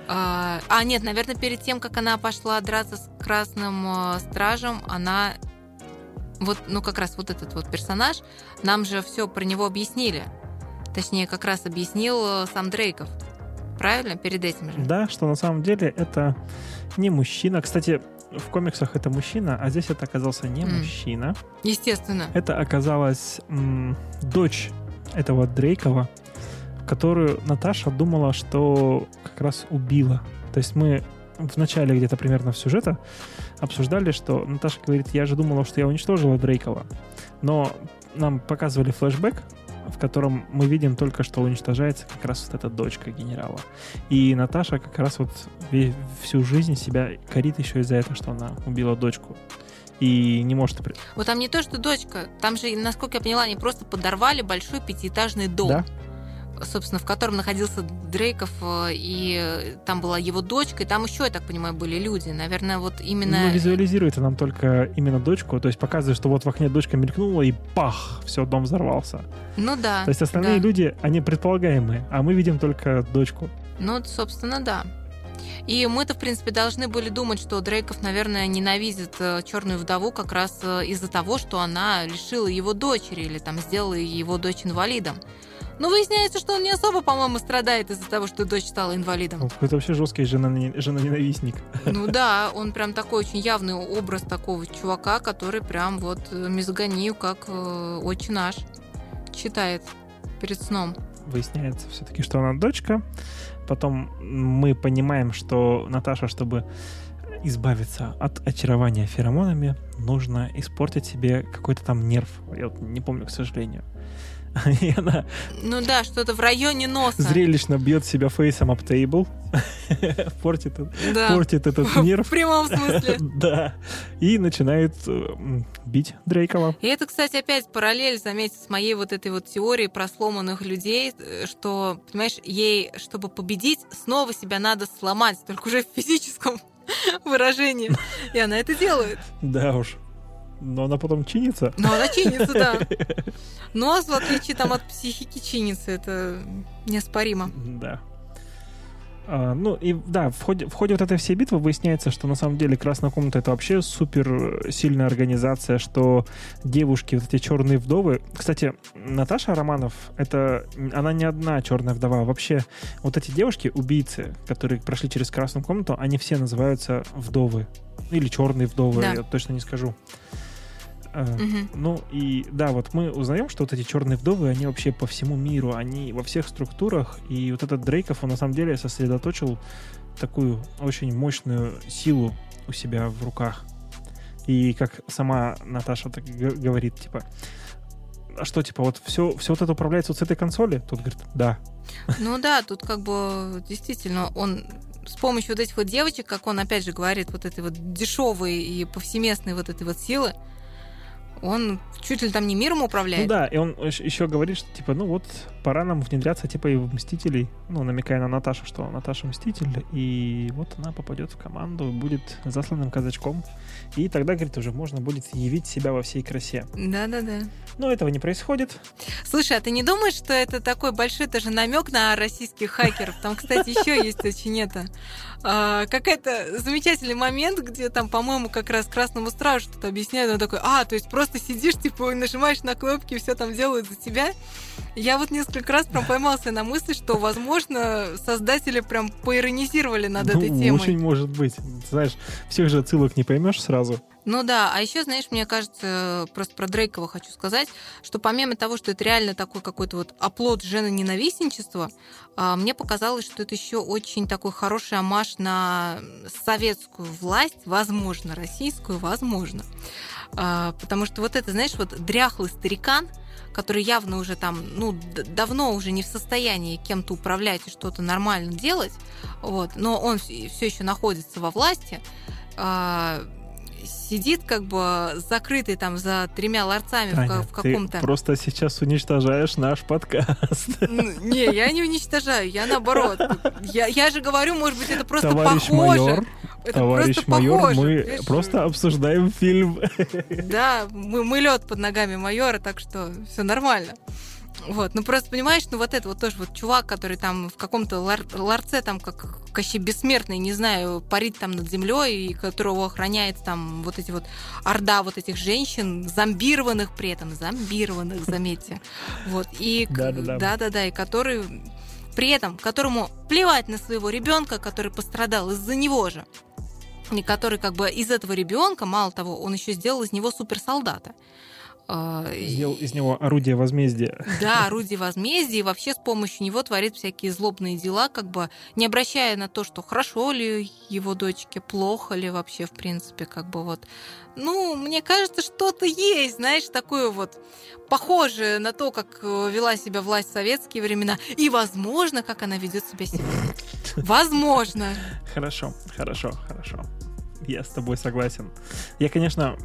Speaker 2: А, а, нет, наверное, перед тем, как она пошла драться с красным э, стражем, она вот, ну, как раз вот этот вот персонаж, нам же все про него объяснили. Точнее, как раз объяснил э, сам Дрейков. Правильно? Перед этим же.
Speaker 1: Да, что на самом деле это не мужчина. Кстати, в комиксах это мужчина, а здесь это оказался не
Speaker 2: М.
Speaker 1: мужчина.
Speaker 2: Естественно.
Speaker 1: Это оказалась м, дочь этого Дрейкова, которую Наташа думала, что как раз убила. То есть мы в начале где-то примерно в сюжета обсуждали, что Наташа говорит, я же думала, что я уничтожила Дрейкова. Но нам показывали флешбэк, в котором мы видим только, что уничтожается как раз вот эта дочка генерала. И Наташа как раз вот всю жизнь себя корит еще из-за этого, что она убила дочку. И не может...
Speaker 2: Вот там не то, что дочка, там же, насколько я поняла, они просто подорвали большой пятиэтажный дом.
Speaker 1: Да?
Speaker 2: Собственно, в котором находился Дрейков, э, и э, там была его дочка, и там еще, я так понимаю, были люди. Наверное, вот именно...
Speaker 1: Ну, визуализирует нам только именно дочку, то есть показывает, что вот в окне дочка мелькнула, и пах, все, дом взорвался.
Speaker 2: Ну да.
Speaker 1: То есть остальные
Speaker 2: да.
Speaker 1: люди, они предполагаемые, а мы видим только дочку.
Speaker 2: Ну, собственно, да. И мы-то, в принципе, должны были думать, что Дрейков, наверное, ненавидит э, черную вдову как раз из-за того, что она лишила его дочери или там сделала его дочь инвалидом. Но выясняется, что он не особо, по-моему, страдает из-за того, что дочь стала инвалидом.
Speaker 1: Он какой-то вообще жесткий жена, женоненавистник.
Speaker 2: Ну да, он прям такой очень явный образ такого чувака, который прям вот э, мизогонию, как э, отче наш, читает перед сном.
Speaker 1: Выясняется все-таки, что она дочка. Потом мы понимаем, что Наташа, чтобы избавиться от очарования феромонами, нужно испортить себе какой-то там нерв. Я вот не помню, к сожалению. И она
Speaker 2: Ну да, что-то в районе носа.
Speaker 1: зрелищно бьет себя фейсом об тейбл, *laughs* портит,
Speaker 2: Да.
Speaker 1: портит этот
Speaker 2: В
Speaker 1: нерв.
Speaker 2: прямом смысле. *laughs*
Speaker 1: Да. И начинает э, бить Дрейкова.
Speaker 2: И это, кстати, опять параллель, заметьте, с моей вот этой вот теорией про сломанных людей, э, что, понимаешь, ей, чтобы победить, снова себя надо сломать, только уже в физическом *laughs* выражении. И она это делает.
Speaker 1: Да уж. Но она потом чинится.
Speaker 2: Но она чинится, да. *laughs* Нос, в отличие там от психики, чинится. Это неоспоримо.
Speaker 1: Да. А, ну и да, в ходе, в ходе вот этой всей битвы выясняется, что на самом деле Красная комната это вообще супер сильная организация, что девушки, вот эти черные вдовы. Кстати, Наташа Романов, это она не одна черная вдова. Вообще, вот эти девушки, убийцы, которые прошли через Красную комнату, они все называются вдовы. Или черные вдовы,
Speaker 2: Да.
Speaker 1: я точно не скажу. А, ну и да, вот мы узнаем, что вот эти черные вдовы, они вообще по всему миру, они во всех структурах, и вот этот Дрейков, он на самом деле сосредоточил такую очень мощную силу у себя в руках. И как сама Наташа так говорит, типа, а что, типа, вот все, все вот это управляется вот с этой консоли? Тут говорит, да.
Speaker 2: Ну да, тут как бы действительно он с помощью вот этих вот девочек, как он опять же говорит, вот этой вот дешевой и повсеместной вот этой вот силы, он чуть ли там не миром управляет.
Speaker 1: Ну да, и он еще говорит, что, типа, ну вот, пора нам внедряться, типа, и в Мстителей, ну, намекая на Наташу, что Наташа Мститель, и вот она попадет в команду, будет засланным казачком, и тогда, говорит, уже можно будет явить себя во всей красе.
Speaker 2: Да-да-да.
Speaker 1: Но этого не происходит.
Speaker 2: Слушай, а ты не думаешь, что это такой большой даже намек на российских хакеров? Там, кстати, еще есть очень это. а, какой-то замечательный момент, где там, по-моему, как раз Красному Стражу что-то объясняют. Он такой, а, то есть просто сидишь, типа, нажимаешь на кнопки, все там делают за тебя. Я вот несколько раз прям поймался на мысли, что, возможно, создатели прям поиронизировали над
Speaker 1: ну,
Speaker 2: этой темой.
Speaker 1: очень может быть. Знаешь, всех же отсылок не поймешь сразу.
Speaker 2: Ну да, а еще, знаешь, мне кажется, просто про Дрейкова хочу сказать, что помимо того, что это реально такой какой-то вот оплот женоненавистничества, а, мне показалось, что это еще очень такой хороший амаш на советскую власть, возможно, российскую, возможно. А, Потому что вот это, знаешь, вот дряхлый старикан, который явно уже там, ну, давно уже не в состоянии кем-то управлять и что-то нормально делать, вот, но он все еще находится во власти, а, сидит как бы закрытый там за тремя ларцами в
Speaker 1: Таня,
Speaker 2: в, каком-то...
Speaker 1: ты просто сейчас уничтожаешь наш подкаст.
Speaker 2: Не, я не уничтожаю, я наоборот. Я, я же говорю, может быть, это просто
Speaker 1: Товарищ
Speaker 2: похоже.
Speaker 1: майор,
Speaker 2: это
Speaker 1: товарищ
Speaker 2: просто
Speaker 1: майор,
Speaker 2: похоже,
Speaker 1: мы
Speaker 2: понимаешь?
Speaker 1: просто обсуждаем фильм.
Speaker 2: Да, мы, мы лед под ногами майора, так что все нормально. Вот, ну просто понимаешь, ну вот это вот тоже вот чувак, который там в каком-то лар- ларце там как Кощей Бессмертный, не знаю, парит там над землей, и которого охраняет там вот эти вот орда вот этих женщин, зомбированных при этом, зомбированных, заметьте. Вот, и...
Speaker 1: Да-да-да,
Speaker 2: и который при этом, которому плевать на своего ребенка, который пострадал из-за него же. И который как бы из этого ребенка, мало того, он еще сделал из него суперсолдата. А,
Speaker 1: Сделал из него орудие возмездия.
Speaker 2: да, орудие возмездия, и вообще с помощью него творит всякие злобные дела, как бы не обращая на то, что хорошо ли его дочке, плохо ли вообще, в принципе, как бы вот. Ну, мне кажется, что-то есть, знаешь, такое вот похожее на то, как э, вела себя власть в советские времена, и, возможно, как она ведет себя сегодня. *laughs* Возможно.
Speaker 1: Хорошо, хорошо, хорошо. Я с тобой согласен. Я, конечно,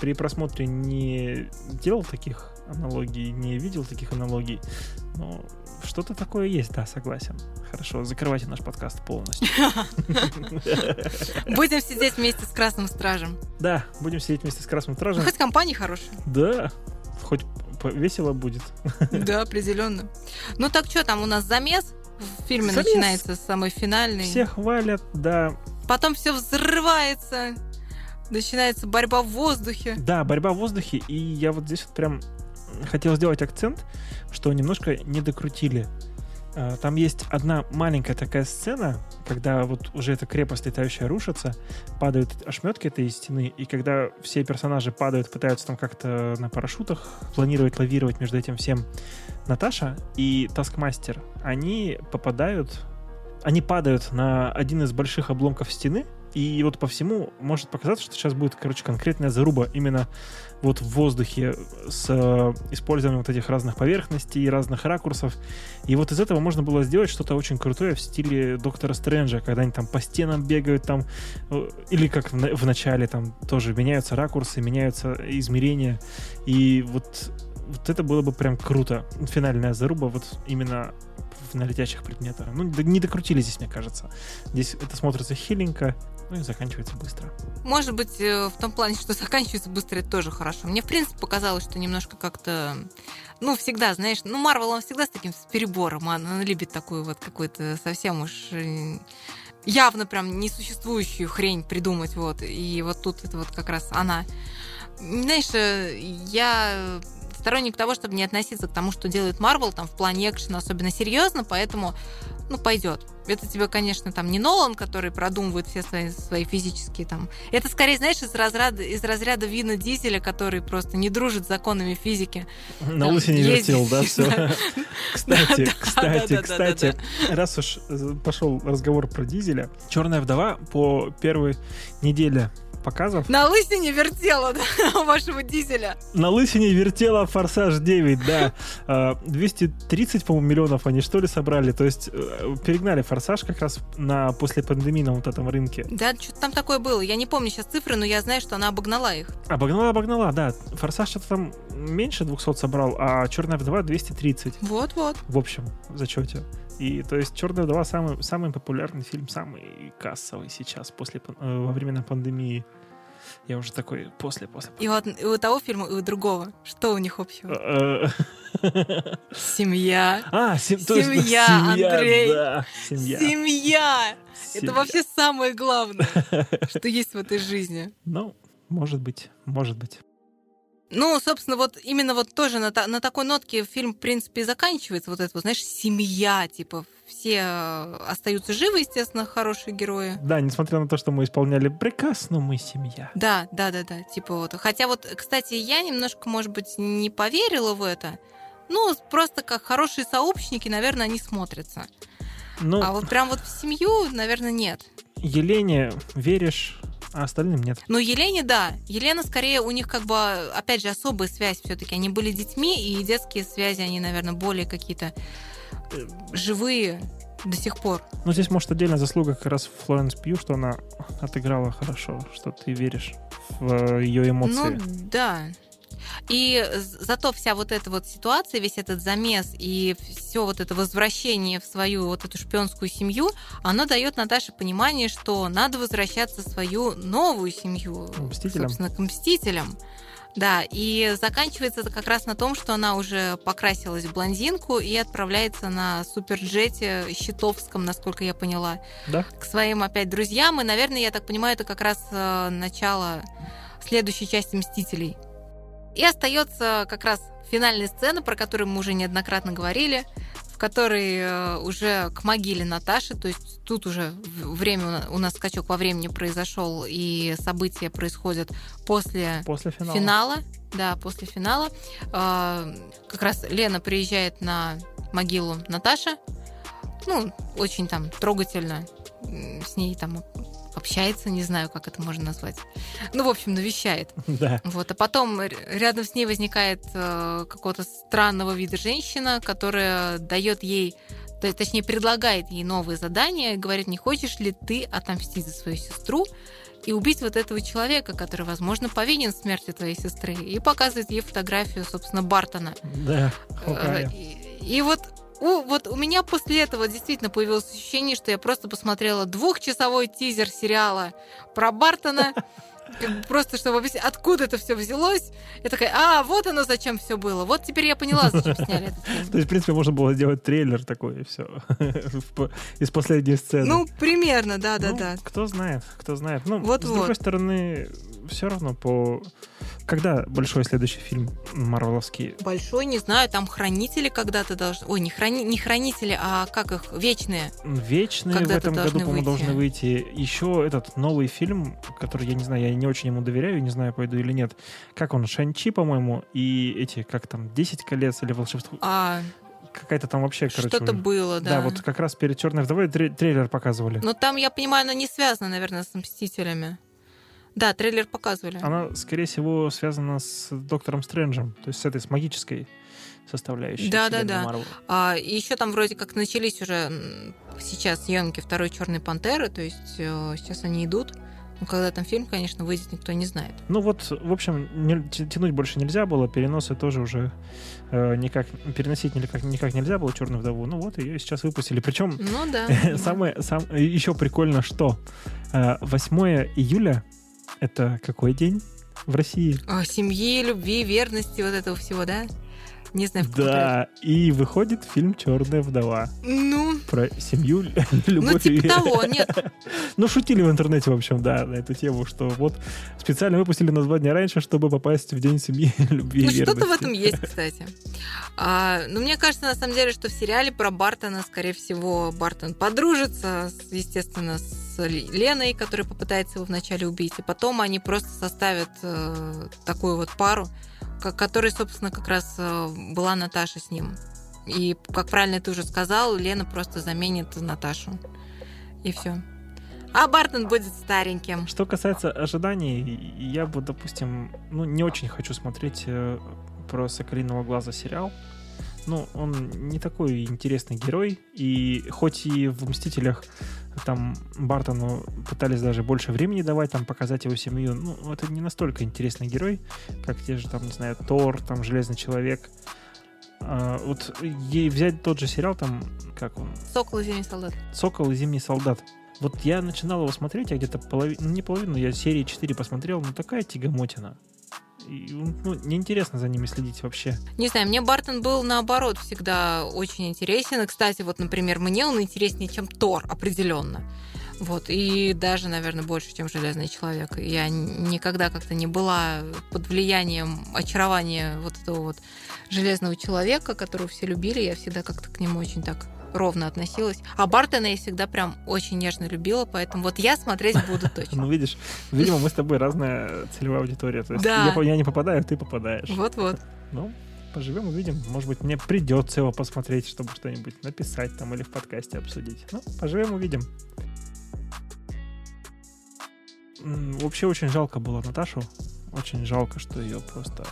Speaker 1: при просмотре не делал таких аналогий, не видел таких аналогий, но что-то такое есть, да, согласен. Хорошо, закрывайте наш подкаст полностью. *laughs*
Speaker 2: Будем сидеть вместе с Красным Стражем.
Speaker 1: Да, будем сидеть вместе с Красным
Speaker 2: Ну,
Speaker 1: Стражем.
Speaker 2: хоть компания хорошая.
Speaker 1: Да, хоть весело будет. *laughs*
Speaker 2: Да, определенно. Ну так что там у нас замес в фильме
Speaker 1: Замес.
Speaker 2: начинается с самой финальной.
Speaker 1: Все хвалят, да.
Speaker 2: Потом все взрывается. Начинается борьба в воздухе.
Speaker 1: Да, борьба в воздухе, и я вот здесь вот прям хотел сделать акцент, что немножко не докрутили. А, Там есть одна маленькая такая сцена, когда вот уже эта крепость летающая рушится, падают ошметки этой стены, и когда все персонажи падают, пытаются там как-то на парашютах планировать лавировать между этим всем, Наташа и Таскмастер, они попадают, они падают на один из больших обломков стены, и вот по всему может показаться, что сейчас будет, короче, конкретная заруба именно вот в воздухе с э, использованием вот этих разных поверхностей, разных ракурсов. И вот из этого можно было сделать что-то очень крутое в стиле Доктора Стрэнджа, когда они там по стенам бегают там, э, или как в, в начале там тоже меняются ракурсы, меняются измерения. И вот вот это было бы прям круто. Финальная заруба вот именно на летящих предметах. Ну, не докрутили здесь, мне кажется. Здесь это смотрится хиленько, ну и заканчивается быстро.
Speaker 2: Может быть, э, в том плане, что *laughs* заканчивается быстро, это тоже хорошо. Мне, в принципе, показалось, что немножко как-то... Ну, всегда, знаешь, ну, Марвел, он всегда с таким с перебором. Он, он любит такую вот какую-то совсем уж э, явно прям несуществующую хрень придумать. Вот. И вот тут это вот как раз она. Знаешь, э, я сторонник того, чтобы не относиться к тому, что делает Марвел там в плане экшена особенно серьезно, поэтому, ну, пойдет. Это тебе, конечно, там не Нолан, который продумывает все свои, свои физические там. Это скорее, знаешь, из разряда, из разряда Вина Дизеля, который просто не дружит с законами физики.
Speaker 1: На
Speaker 2: Там
Speaker 1: лысине вертел, да, *laughs* все. Кстати, кстати, кстати, раз уж э, пошел разговор про дизеля, Черная вдова по первой неделе показов
Speaker 2: На лысине вертела, да, *laughs* у вашего Дизеля.
Speaker 1: на лысине вертела Форсаж 9, да. *laughs* А, 230, по-моему, миллионов они что ли собрали. То есть э, перегнали Форсаж как раз на после пандемии на вот этом рынке.
Speaker 2: Да, что-то там такое было. Я не помню сейчас цифры, но я знаю, что она обогнала их.
Speaker 1: Обогнала, обогнала, да. Форсаж что-то там меньше 200 собрал, а Черная вдова 230
Speaker 2: Вот-вот.
Speaker 1: в общем в зачете. И то есть Черная вдова самый, самый популярный фильм, самый кассовый сейчас после э, во времена пандемии. Я уже такой после после.
Speaker 2: И вот и у того фильма, и у другого. Что у них общего?
Speaker 1: Э,
Speaker 2: Семья.
Speaker 1: А, сем- точно,
Speaker 2: Семья, Андрей.
Speaker 1: да, семья.
Speaker 2: Семья! Это вообще самое главное, *laughs* что есть в этой жизни.
Speaker 1: Ну, может быть, может быть.
Speaker 2: Ну, собственно, вот именно вот тоже на, на такой нотке фильм, в принципе, и заканчивается. Вот это, вот, знаешь, семья, типа, все э, остаются живы, естественно, хорошие герои.
Speaker 1: Да, несмотря на то, что мы исполняли приказ, но мы семья.
Speaker 2: Да, да, да, да, типа вот. Хотя вот, кстати, я немножко, может быть, не поверила в это. Ну, просто как хорошие сообщники, наверное, они смотрятся.
Speaker 1: Ну,
Speaker 2: А вот прям вот в семью, наверное, нет.
Speaker 1: Елене веришь, а остальным нет.
Speaker 2: Но Елене, да. Елена, скорее, у них как бы, опять же, особая связь все-таки. Они были детьми, и детские связи, они, наверное, более какие-то э, живые до сих пор.
Speaker 1: Но здесь, может, отдельная заслуга как раз Флоренс Пью, что она отыграла хорошо, что ты веришь в ее эмоции.
Speaker 2: Ну, да. И зато вся вот эта вот ситуация, весь этот замес и все вот это возвращение в свою вот эту шпионскую семью, оно дает Наташе понимание, что надо возвращаться в свою новую семью.
Speaker 1: Мстителям.
Speaker 2: Собственно, к Мстителям. Да, и заканчивается это как раз на том, что она уже покрасилась в блондинку и отправляется на суперджете щитовском, насколько я поняла,
Speaker 1: Да?
Speaker 2: к своим опять друзьям. И, наверное, я так понимаю, это как раз э, начало следующей части «Мстителей». И остается как раз финальная сцена, про которую мы уже неоднократно говорили, в которой э, уже к могиле Наташи, то есть тут уже время у на- у нас скачок во времени произошел, и события происходят после
Speaker 1: После финала.
Speaker 2: финала. Да, после финала. Э, Как раз Лена приезжает на могилу Наташи. Ну, очень там трогательно с ней там общается, не знаю, как это можно назвать. Ну, в общем, навещает. *laughs*
Speaker 1: Да.
Speaker 2: Вот, а потом рядом с ней возникает э, какого-то странного вида женщина, которая дает ей, то есть, точнее, предлагает ей новые задания, говорит, не хочешь ли ты отомстить за свою сестру и убить вот этого человека, который, возможно, повинен в смерти твоей сестры, и показывает ей фотографию, собственно, Бартона.
Speaker 1: Да.
Speaker 2: Э. И, и вот у, вот у меня после этого действительно появилось ощущение, что я просто посмотрела двухчасовой тизер сериала про Бартона. *laughs* Просто, чтобы объяснить, откуда это все взялось. Я такая, а, вот оно зачем все было. Вот теперь я поняла, зачем сняли этот фильм.
Speaker 1: То есть, в принципе, можно было сделать трейлер такой, и все. *laughs* Из последней сцены.
Speaker 2: Ну, примерно,
Speaker 1: Ну,
Speaker 2: да-да-да.
Speaker 1: Кто знает, кто знает. Ну, с другой стороны, все равно по... Когда большой следующий фильм Марвеловский?
Speaker 2: Большой, не знаю, там хранители когда-то должны... Ой, не, храни... не хранители, а как их? Вечные.
Speaker 1: Вечные в этом году, по-моему, должны выйти. Еще этот новый фильм, который, я не знаю, я не очень ему доверяю, не знаю, пойду или нет. Как он? Шанчи, по-моему, и эти, как там, 10 колец или волшебство.
Speaker 2: А,
Speaker 1: Какая-то там вообще, короче...
Speaker 2: что-то было,
Speaker 1: Да,
Speaker 2: да.
Speaker 1: вот как раз перед Черной вдовой тре- трейлер показывали.
Speaker 2: Но там, я понимаю, она не связана, наверное, с «Мстителями». Да, трейлер показывали.
Speaker 1: Она, скорее всего, связана с Доктором Стрэнджем, то есть с этой, с магической составляющей.
Speaker 2: Да, да, да.
Speaker 1: Marvel.
Speaker 2: А, и еще там вроде как начались уже сейчас съемки второй Черной пантеры, то есть э, сейчас они идут. Ну, когда там фильм, конечно, выйдет, никто не знает.
Speaker 1: Ну вот, в общем, не- тянуть больше нельзя было, переносы тоже уже э, никак, переносить никак, никак нельзя было «Черную вдову». Ну вот, ее сейчас выпустили. Причем
Speaker 2: Ну да. *laughs*
Speaker 1: самое, сам, еще прикольно, что э, 8 июля — это какой день в России?
Speaker 2: О, семьи, любви, верности, вот этого всего, да? Не знаю, в каком
Speaker 1: Да, и выходит фильм «Черная вдова»
Speaker 2: Ну,
Speaker 1: про семью, *laughs*
Speaker 2: ну
Speaker 1: любовь и-
Speaker 2: типа того, нет. *laughs*
Speaker 1: Ну, шутили в интернете, в общем, да, на эту тему, что вот специально выпустили на два дня раньше, чтобы попасть в День семьи, *laughs* любви
Speaker 2: Ну,
Speaker 1: и
Speaker 2: что-то в этом есть, кстати. А, ну, мне кажется, на самом деле, что в сериале про Бартона, скорее всего, Бартон подружится, естественно, с Л- Леной, которая попытается его вначале убить, и потом они просто составят э, такую вот пару, ко- которой, собственно, как раз э, была Наташа с ним. И, как правильно ты уже сказал, Лена просто заменит Наташу. И все. А Бартон будет стареньким.
Speaker 1: Что касается ожиданий, я бы, допустим, ну, не очень хочу смотреть э, про Соколиного глаза сериал. Ну, он не такой интересный герой, и хоть и в «Мстителях» там Бартону пытались даже больше времени давать, там показать его семью, ну, это не настолько интересный герой, как те же, там, не знаю, Тор, там, Железный Человек. А, вот ей взять тот же сериал, там, как он,
Speaker 2: Сокол и Зимний солдат.
Speaker 1: «Сокол и Зимний солдат». Вот я начинал его смотреть, я где-то половину, ну не половину, я серии 4 посмотрел, ну такая тягомотина. Ну, неинтересно за ними следить вообще.
Speaker 2: Не знаю, мне Бартон был наоборот всегда очень интересен. И, кстати, вот, например, мне он интереснее, чем Тор, определенно. Вот, и даже, наверное, больше, чем Железный человек. Я никогда как-то не была под влиянием очарования вот этого вот Железного человека, которого все любили. Я всегда как-то к нему очень так ровно относилась. А Бартона я всегда прям очень нежно любила, поэтому вот я смотреть буду *laughs*
Speaker 1: Ну,
Speaker 2: точно.
Speaker 1: видишь, видимо, мы с тобой разная целевая аудитория. То есть
Speaker 2: Да.
Speaker 1: я, я не попадаю, ты попадаешь.
Speaker 2: Вот-вот.
Speaker 1: Ну, поживем, увидим. Может быть, мне придется его посмотреть, чтобы что-нибудь написать там или в подкасте обсудить. Ну, поживем, увидим. Вообще очень жалко было Наташу. Очень жалко, что ее просто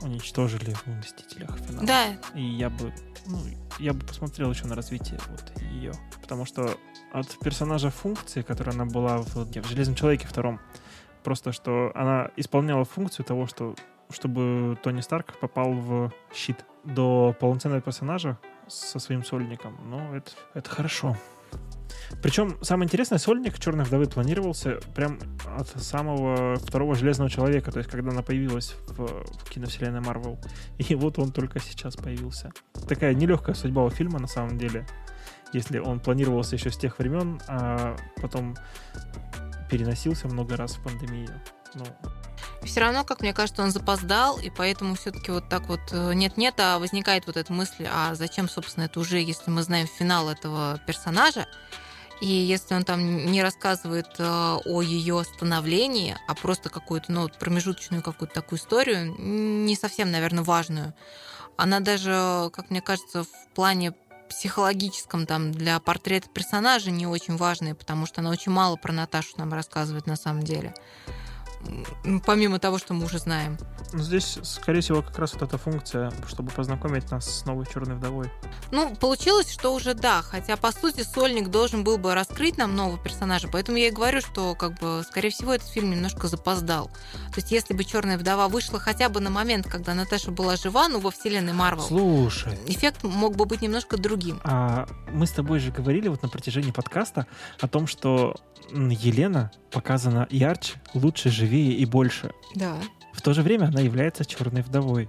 Speaker 1: уничтожили в «Мстителях» финал.
Speaker 2: Да,
Speaker 1: И я бы, ну, я бы посмотрел еще на развитие вот ее. Потому что от персонажа функции, которая она была в, в Железном человеке втором, просто что она исполняла функцию того, что чтобы Тони Старк попал в щит до полноценного персонажа со своим сольником. Ну, это, это хорошо. Причем самое интересное, сольник Черной вдовы планировался прям от самого второго Железного Человека, то есть когда она появилась в, в киновселенной Марвел. И вот он только сейчас появился. Такая нелегкая судьба у фильма на самом деле. Если он планировался еще с тех времен, а потом переносился много раз в пандемию. Ну,
Speaker 2: все равно, как мне кажется, он запоздал, и поэтому все-таки вот так вот э, нет-нет, а возникает вот эта мысль, а зачем, собственно, это уже, если мы знаем финал этого персонажа, и если он там не рассказывает э, о ее становлении, а просто какую-то, ну, промежуточную какую-то такую историю, не совсем, наверное, важную, она даже, как мне кажется, в плане психологическом там для портрета персонажа не очень важная, потому что она очень мало про Наташу нам рассказывает на самом деле. Помимо того, что мы уже знаем.
Speaker 1: ну, здесь, скорее всего, как раз вот эта функция, чтобы познакомить нас с новой Черной вдовой.
Speaker 2: Ну, получилось, что уже да, хотя, по сути, Сольник должен был бы раскрыть нам нового персонажа, поэтому я и говорю, что, как бы, скорее всего, этот фильм немножко запоздал. То есть, если бы Черная вдова вышла хотя бы на момент, когда Наташа была жива, ну, во вселенной Марвел,
Speaker 1: Слушай,
Speaker 2: эффект мог бы быть немножко другим.
Speaker 1: А мы с тобой же говорили вот на протяжении подкаста о том, что Елена показана ярче, лучше, живее и больше.
Speaker 2: Да.
Speaker 1: В то же время она является черной вдовой.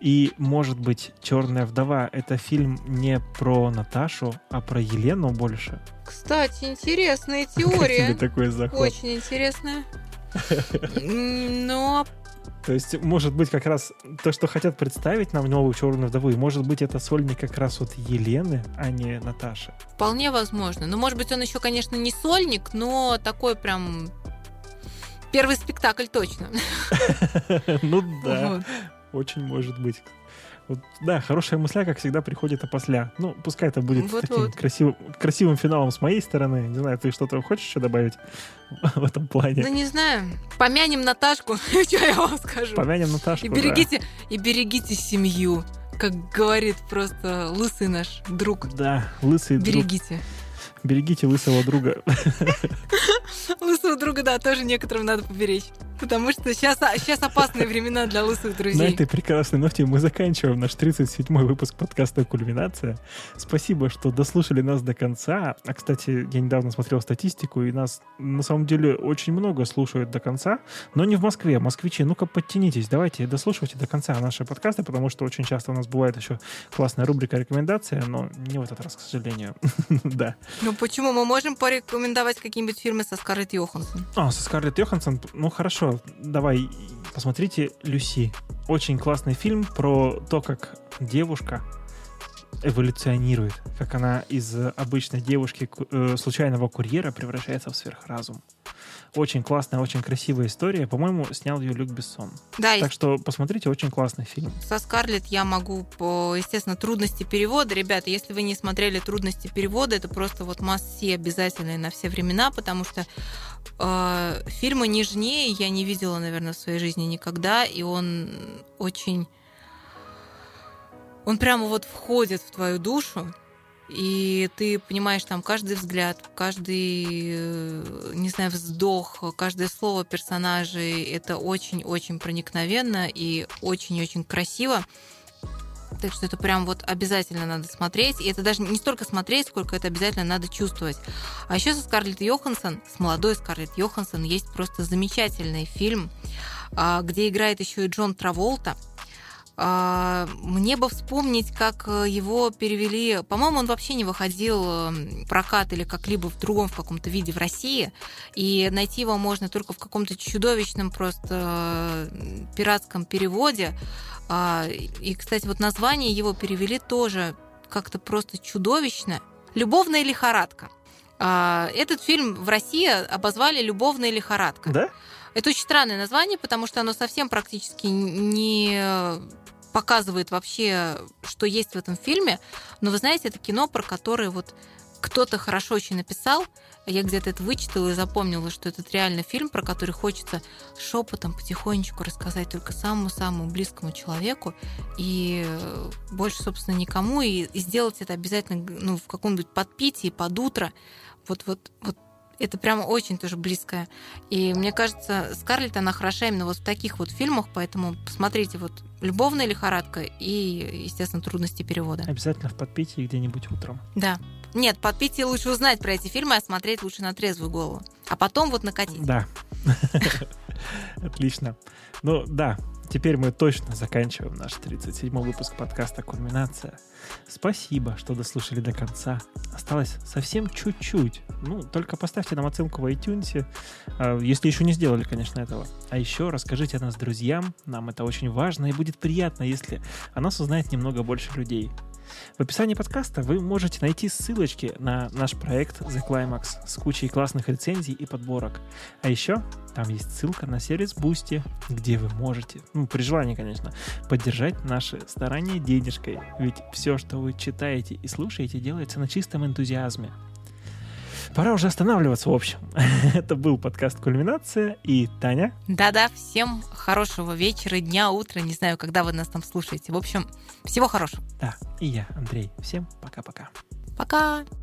Speaker 1: И, может быть, Черная вдова это фильм не про Наташу, а про Елену больше.
Speaker 2: Кстати, интересная *laughs*
Speaker 1: Как тебе
Speaker 2: теория.
Speaker 1: такой заход?
Speaker 2: Очень интересная. *laughs* Ну,
Speaker 1: То есть, может быть, как раз то, что хотят представить нам новую черную вдову, и может быть, это сольник как раз вот Елены, а не Наташи.
Speaker 2: Вполне возможно. Ну, может быть, он еще, конечно, не сольник, но такой прям первый спектакль точно. *laughs*
Speaker 1: Ну да.
Speaker 2: Вот.
Speaker 1: Очень может быть. Вот, да, хорошая мысля, как всегда, приходит опосля. Ну, пускай это будет
Speaker 2: Вот-вот.
Speaker 1: таким красивым, красивым финалом с моей стороны. Не знаю, ты что-то хочешь еще добавить *laughs* в этом плане?
Speaker 2: Ну, не знаю. Помянем Наташку, *laughs* что я вам скажу.
Speaker 1: Помянем Наташку.
Speaker 2: И
Speaker 1: да.
Speaker 2: берегите, и берегите семью, как говорит просто лысый наш друг.
Speaker 1: Да, лысый друг.
Speaker 2: Берегите.
Speaker 1: Берегите лысого друга. *laughs*
Speaker 2: Лысого друга, да, тоже некоторым надо поберечь. Потому что сейчас, сейчас опасные времена для лысых друзей.
Speaker 1: На этой прекрасной ноте мы заканчиваем наш 37-й выпуск подкаста «Кульминация». Спасибо, что дослушали нас до конца. А, кстати, я недавно смотрел статистику, и нас на самом деле очень много слушают до конца, но не в Москве. Москвичи, ну-ка подтянитесь, давайте дослушивайте до конца наши подкасты, потому что очень часто у нас бывает еще классная рубрика «Рекомендация», но не в этот раз, к сожалению. *laughs* Да.
Speaker 2: Ну почему? Мы можем порекомендовать какие-нибудь фильмы со Скарлетт Йоханссон.
Speaker 1: А, со Скарлетт Йоханссон? Ну хорошо, давай, посмотрите «Люси». Очень классный фильм про то, как девушка эволюционирует, как она из обычной девушки э, случайного курьера превращается в сверхразум. Очень классная, очень красивая история. По-моему, снял ее Люк Бессон.
Speaker 2: Да,
Speaker 1: так что посмотрите, очень классный фильм.
Speaker 2: Со Скарлетт я могу по, естественно, трудности перевода. Ребята, если вы не смотрели трудности перевода, это просто вот масси обязательные на все времена, потому что э, фильма нежнее я не видела, наверное, в своей жизни никогда, и он очень он прямо вот входит в твою душу, и ты понимаешь там каждый взгляд, каждый, э, не знаю, вздох, каждое слово персонажей. Это очень-очень проникновенно и очень-очень красиво. Так что это прям вот обязательно надо смотреть. И это даже не столько смотреть, сколько это обязательно надо чувствовать. А еще со Скарлетт Йоханссон, с молодой Скарлетт Йоханссон, есть просто замечательный фильм, а, где играет еще и Джон Траволта – мне бы вспомнить, как э, его перевели. По-моему, он вообще не выходил эм, в прокат или как-либо в другом в каком-то виде в России. И найти его можно только в каком-то чудовищном просто э, пиратском переводе. А, и, кстати, вот название его перевели тоже как-то просто чудовищно. «Любовная лихорадка». А, этот фильм в России обозвали «Любовная лихорадка».
Speaker 1: Да?
Speaker 2: Это очень странное название, потому что оно совсем практически не показывает вообще, что есть в этом фильме. Но вы знаете, это кино, про которое вот кто-то хорошо очень написал, я где-то это вычитала и запомнила, что это реально фильм, про который хочется шепотом потихонечку рассказать только самому-самому близкому человеку и больше, собственно, никому, и, и сделать это обязательно ну, в каком-нибудь подпитии, под утро. Вот, вот, вот это прямо очень тоже близкое. И мне кажется, Скарлетт, она хороша именно вот в таких вот фильмах, поэтому посмотрите вот «Любовная лихорадка» и, естественно, «Трудности перевода».
Speaker 1: Обязательно в подпитии где-нибудь утром.
Speaker 2: Да. Нет, подпитие лучше узнать про эти фильмы, а смотреть лучше на трезвую голову. А потом вот накатить.
Speaker 1: Да. *laughs* Отлично. Ну да, теперь мы точно заканчиваем наш 37-й выпуск подкаста «Кульминация». Спасибо, что дослушали до конца. Осталось совсем чуть-чуть. Ну, только поставьте нам оценку в iTunes, а, если еще не сделали, конечно, этого. А еще расскажите о нас друзьям. Нам это очень важно и будет приятно, если о нас узнает немного больше людей. В описании подкаста вы можете найти ссылочки на наш проект The Climax с кучей классных рецензий и подборок. А еще там есть ссылка на сервис Boosty, где вы можете, ну, при желании, конечно, поддержать наши старания денежкой. Ведь все, что вы читаете и слушаете, делается на чистом энтузиазме. Пора уже останавливаться, в общем. *laughs* Это был подкаст «Кульминация» и Таня.
Speaker 2: Да-да, всем хорошего вечера, дня, утра, не знаю, когда вы нас там слушаете. В общем, всего хорошего.
Speaker 1: Да, и я, Андрей. Всем пока-пока.
Speaker 2: Пока. -пока. пока.